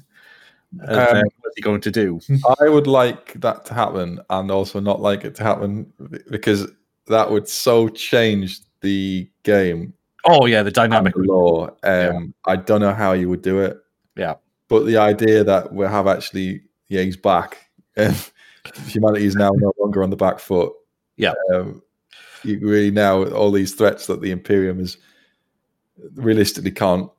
Um, what's he going to do? I would like that to happen, and also not like it to happen because that would so change the game Oh yeah, the dynamic. the lore. Um, Yeah. I don't know how you would do it. Yeah. but the idea that we have actually, yeah, he's back. Um, humanity is now no longer on the back foot. Yeah. um, you really now all these threats that the Imperium is realistically can't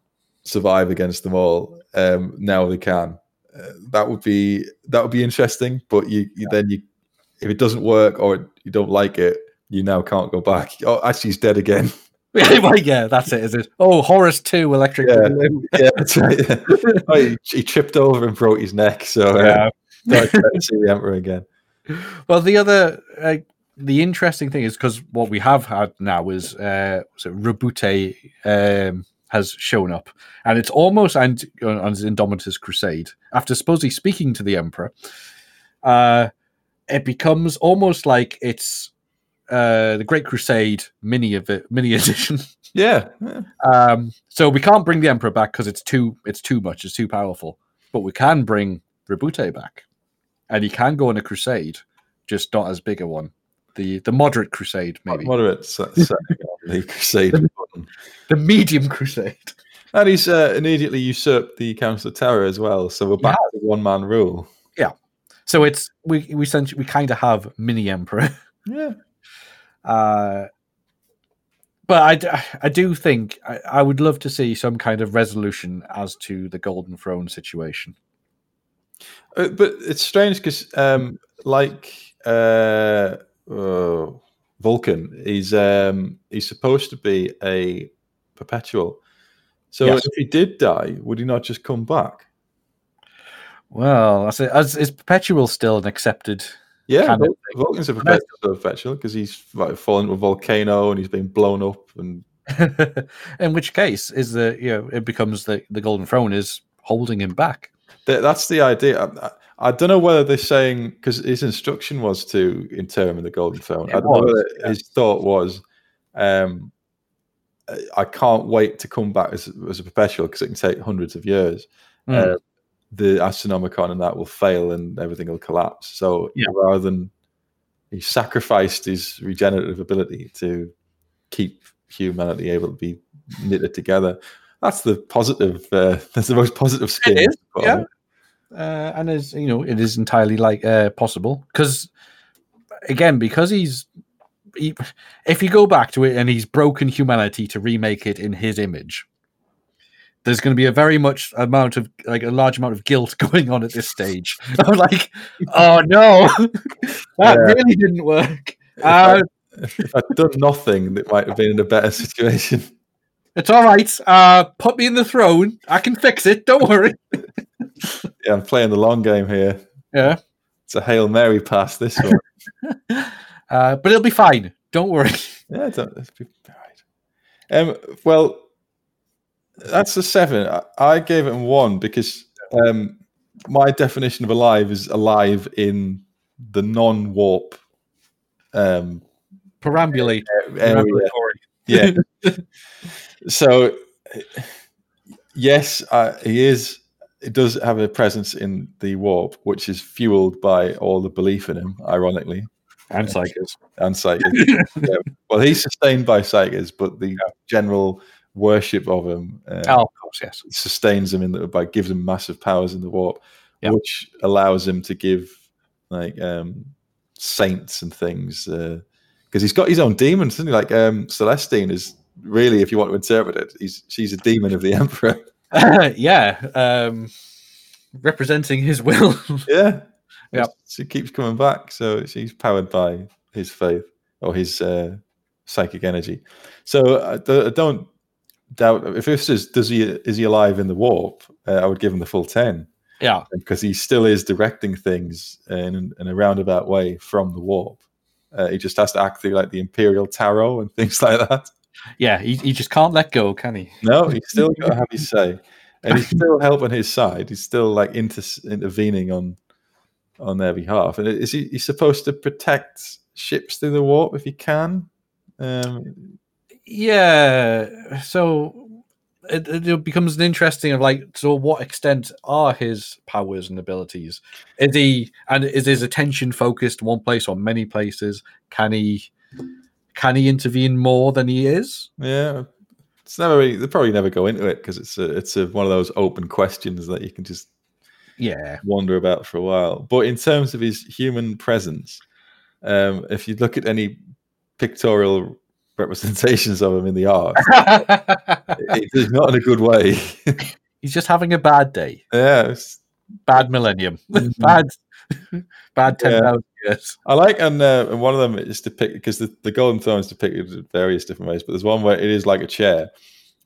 survive against them all. Um, now they can. Uh, that would be that would be interesting. But you, you then you if it doesn't work or you don't like it, you now can't go back. Oh, actually, he's dead again. Well, yeah, that's it. Is it? Oh, Horus Two, Electric. Yeah. Yeah, that's right. yeah. Oh, he, he tripped over and broke his neck. So uh, Yeah. don't see the Emperor again. Well, the other, uh, the interesting thing is because what we have had now is, uh, so Roboute um, has shown up, and it's almost and on his Indomitus Crusade. After supposedly speaking to the Emperor, uh, it becomes almost like it's uh, the Great Crusade mini of it, mini edition. Yeah, yeah. Um, so we can't bring the Emperor back because it's too it's too much, it's too powerful. But we can bring Roboute back, and he can go on a crusade, just not as big a one. The the moderate crusade, maybe moderate setting on the Crusade button. the medium crusade. And he's uh, immediately usurped the Council of Terra as well. So we're back to one man rule. Yeah. So it's we we essentially we kind of have mini Emperor. Yeah. Uh, but I, I do think I, I would love to see some kind of resolution as to the Golden Throne situation. Uh, but it's strange because, um, like uh, uh, Vulkan, he's um, he's supposed to be a perpetual. So Yes. if he did die, would he not just come back? Well, that's it. As is Perpetual still an accepted? Yeah, Kind of Vulkan's a perpetual, perpetual because he's like, fallen into a volcano and he's been blown up. And In which case, is the you know it becomes the the Golden Throne is holding him back. th- that's the idea. I, don't know whether they're saying because his instruction was to inter him in the golden throne. I don't know was, whether his thought was, um, I- can't wait to come back as, as a perpetual because it can take hundreds of years. Hmm. Uh, the astronomicon and that will fail and everything will collapse. So Yeah. rather than he sacrificed his regenerative ability to keep humanity able to be knitted together. That's the positive. Uh, that's the most positive spin. yeah. It. uh, and is you know it is entirely like uh, possible. Because again because he's he, if you go back to it and he's broken humanity to remake it in his image there's going to be a very much amount of like a large amount of guilt going on at this stage. I'm like oh no. That Yeah. really didn't work. If I- uh, if I'd done nothing, that might have been in a better situation. it's all right. Uh put me in the throne. I can fix it. Don't worry Yeah, I'm playing the long game here. yeah It's a hail mary pass. This one. uh but it'll be fine don't worry yeah, it's, it's be- all right. Um, well, that's a seven. I, I gave it a one because um, my definition of alive is alive in the non-warp um, perambulate area. Yeah. so, yes, uh, he is. It does have a presence in the warp, which is fueled by all the belief in him, ironically, and psychos and psychics. yeah. Well, he's sustained by psychics, but the general worship of him. Uh, Oh, of course, yes. sustains him in the by gives him massive powers in the warp, Yep. which allows him to give like um saints and things because he's got his own demons, isn't he? Like um Celestine is really, if you want to interpret it, he's she's a demon of the Emperor. yeah, um, representing his will. yeah, Yep. She keeps coming back, so she's powered by his faith or his uh, psychic energy. So I, d- I don't doubt if this is does he is he alive in the warp? Uh, I would give him the full ten. yeah, because he still is directing things in, in a roundabout way from the warp. Uh, he just has to act through like the Imperial Tarot and things like that. Yeah. He, he just can't let go, can he? No, he's still got to have his say, and he's still helping his side. He's still like inter- intervening on on their behalf. And is he? He's supposed to protect ships through the warp if he can. Um, Yeah. So it, it becomes an interesting of like, so what extent are his powers and abilities? Is he and is his attention focused one place or many places? Can he can he intervene more than he is? yeah, it's never. Really, they probably never go into it because it's a, it's a, one of those open questions that you can just Yeah. wander about for a while. But in terms of his human presence, um, if you look at any pictorial representations of him in the art, it is not in a good way. He's just having a bad day. yeah, it's- Bad millennium. Mhm. bad bad ten thousand years. I like, and, uh, and one of them is depicted because the, the golden throne is depicted in various different ways. But there's one where it is like a chair,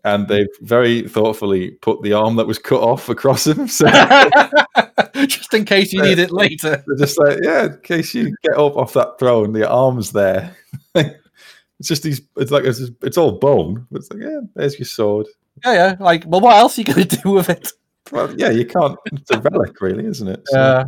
and they've very thoughtfully put the arm that was cut off across him. So just in case you need it later. They're just like, yeah, in case you get up off that throne, the arm's there. it's just these. It's like it's, it's all bone. It's like, yeah, there's your sword. Yeah, yeah. Like, well, what else are you going to do with it? Well, yeah, you can't. It's a relic, really, isn't it? So- Uh,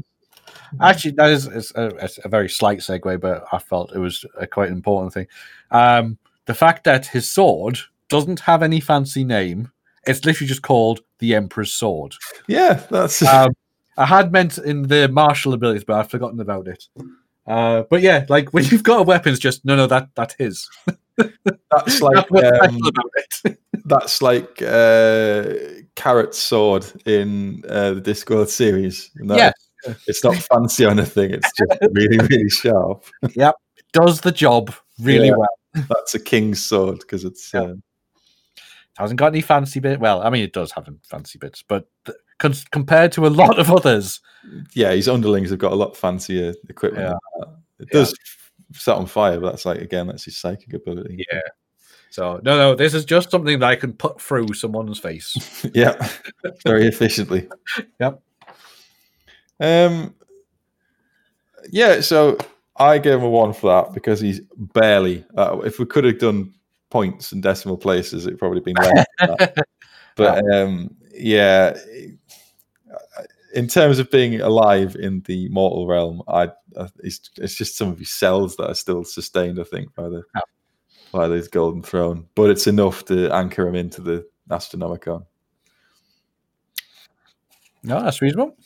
actually, that is a, a very slight segue, but I felt it was a quite important thing. Um, the fact that his sword doesn't have any fancy name; it's literally just called the Emperor's Sword. yeah, that's Um, I had meant in the martial abilities, but I've forgotten about it. Uh, but yeah, like when you've got a weapon, it's just no, no, that that's his. that's like That's um, that's like uh, Carrot's sword in uh, the Discworld series. Yeah. it's not fancy or anything. It's just really, really sharp. Yep, does the job really Yeah. well. That's a king's sword because it's. Yeah. Uh, hasn't got any fancy bit. Well, I mean, it does have fancy bits, but th- cons- compared to a lot of others, yeah, his underlings have got a lot fancier equipment. Yeah. It does set on fire, but that's like again, that's his psychic ability. yeah. So no, no, this is just something that I can put through someone's face. Yeah, very efficiently. Yep. Um. Yeah, so I gave him a one for that because he's barely. Uh, if we could have done points and decimal places, it'd probably been less. But um, yeah, in terms of being alive in the mortal realm, I, I it's, it's just some of his cells that are still sustained. I think by the by this golden throne, but it's enough to anchor him into the Astronomicon. No, that's reasonable.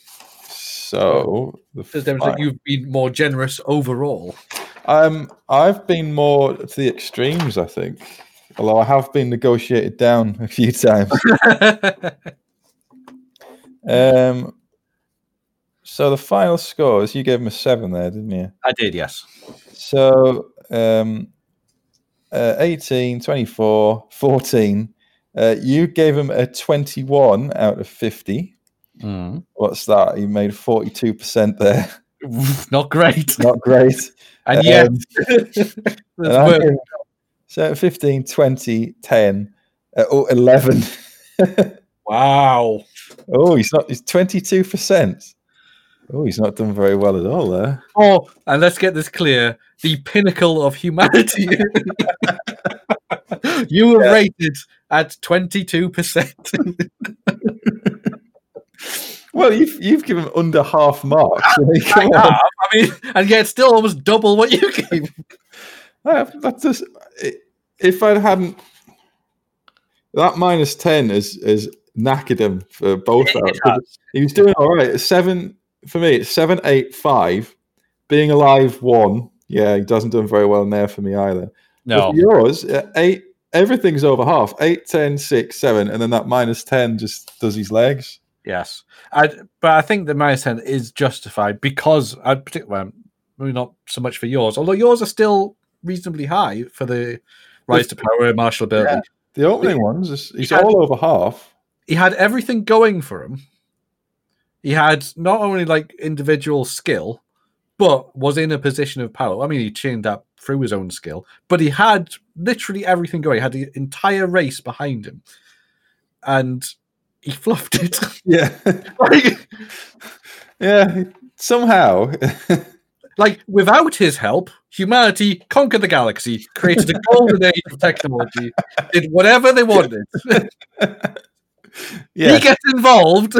So the Does demonstrate fi- you've been more generous overall. Um, I've been more to the extremes, I think. Although I have been negotiated down a few times. Um, so the final scores, you gave him a seven there, didn't you? I did, yes. So um, uh, 18, 24, 14. Uh, you gave him a 21 out of 50. What's that? He made 42% there. Not great. Not great. And yet, Um, there's And I work. gave- so 15, 20, 10, uh, oh, 11. wow. oh, he's not, he's 22%. Oh, he's not done very well at all there. Oh, and let's get this clear: the pinnacle of humanity. you were Yeah. rated at twenty-two percent. Well, you've, you've given under half marks. I mean, come. I mean, and yet still almost double what you gave. That's just, if I hadn't, that minus 10 is, is knackered him for both. He was doing all right. Seven, for me, it's seven, eight, five. Being alive, one. Yeah, he doesn't do very well in there for me either. No, yours, uh, eight, everything's over half Eight, ten, six, 7, and then that minus 10 just does his legs. Yes, I, but I think the minus ten is justified because I particularly well, maybe not so much for yours, although yours are still reasonably high for the rise to power, martial ability. Yeah. The opening ones, is, he's had- all over half. He had everything going for him. He had not only like individual skill, but was in a position of power. I mean, he chained up through his own skill, but he had literally everything going. He had the entire race behind him, and he fluffed it. Yeah. like, yeah. Somehow. like without his help, humanity conquered the galaxy, created a golden age of technology, did whatever they wanted. yeah. He gets involved,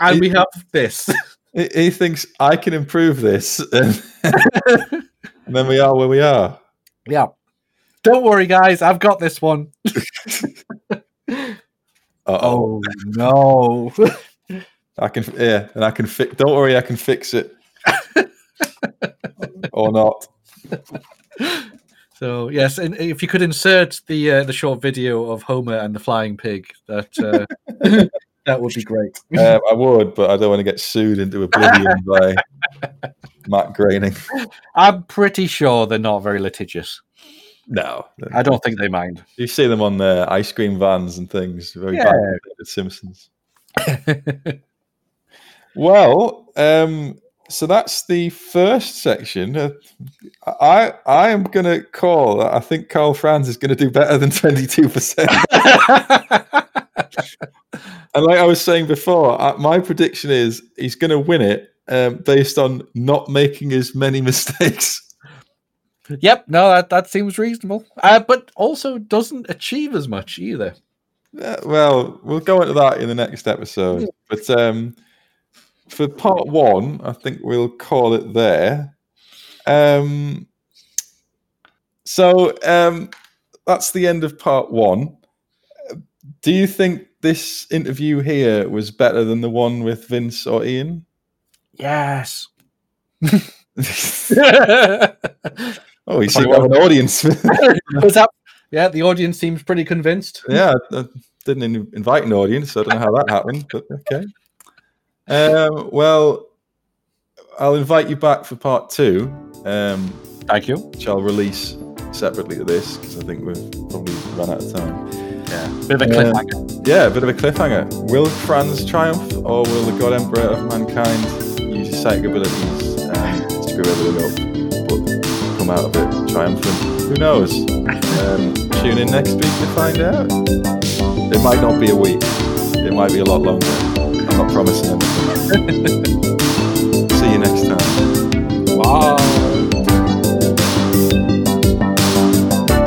and we have this. He, he thinks I can improve this. And, and then we are where we are. Yeah. Don't worry, guys. I've got this one. Uh-oh. Oh no! I can, yeah, and I can fix. Don't worry, I can fix it, or not. so yes, and if you could insert the uh, the short video of Homer and the flying pig, that uh, that would be great. Um, I would, but I don't want to get sued into oblivion by Matt Groening. I'm pretty sure they're not very litigious. No, I don't think they mind. you see them on the ice cream vans and things. Very Yeah. bad Simpsons. Well, um, so that's the first section. Uh, I I am going to call. I think Karl Franz is going to do better than twenty two percent. And like I was saying before, uh, my prediction is he's going to win it um, based on not making as many mistakes. Yep, no, that, that seems reasonable. Uh, but also doesn't achieve as much either. Uh, well, we'll go into that in the next episode. But um, for part one, I think we'll call it there. Um, so um, that's the end of part one. Do you think this interview here was better than the one with Vince or Ian? Yes. oh, you seem to have an audience. Was that? Yeah, the audience seems pretty convinced. yeah, I, I didn't in- invite an audience, so I don't know how that happened, but okay. Um, well, I'll invite you back for part two, um, Thank you. which I'll release separately to this because I think we've probably run out of time. Yeah, bit of a Uh, cliffhanger. Yeah, a bit of a cliffhanger. Will Franz triumph, or will the God Emperor of mankind use his psychic abilities and screw everything up, but come out of it triumphant? Who knows? Um, tune in next week to find out. It might not be a week. It might be a lot longer. I'm not promising anything. See you next time.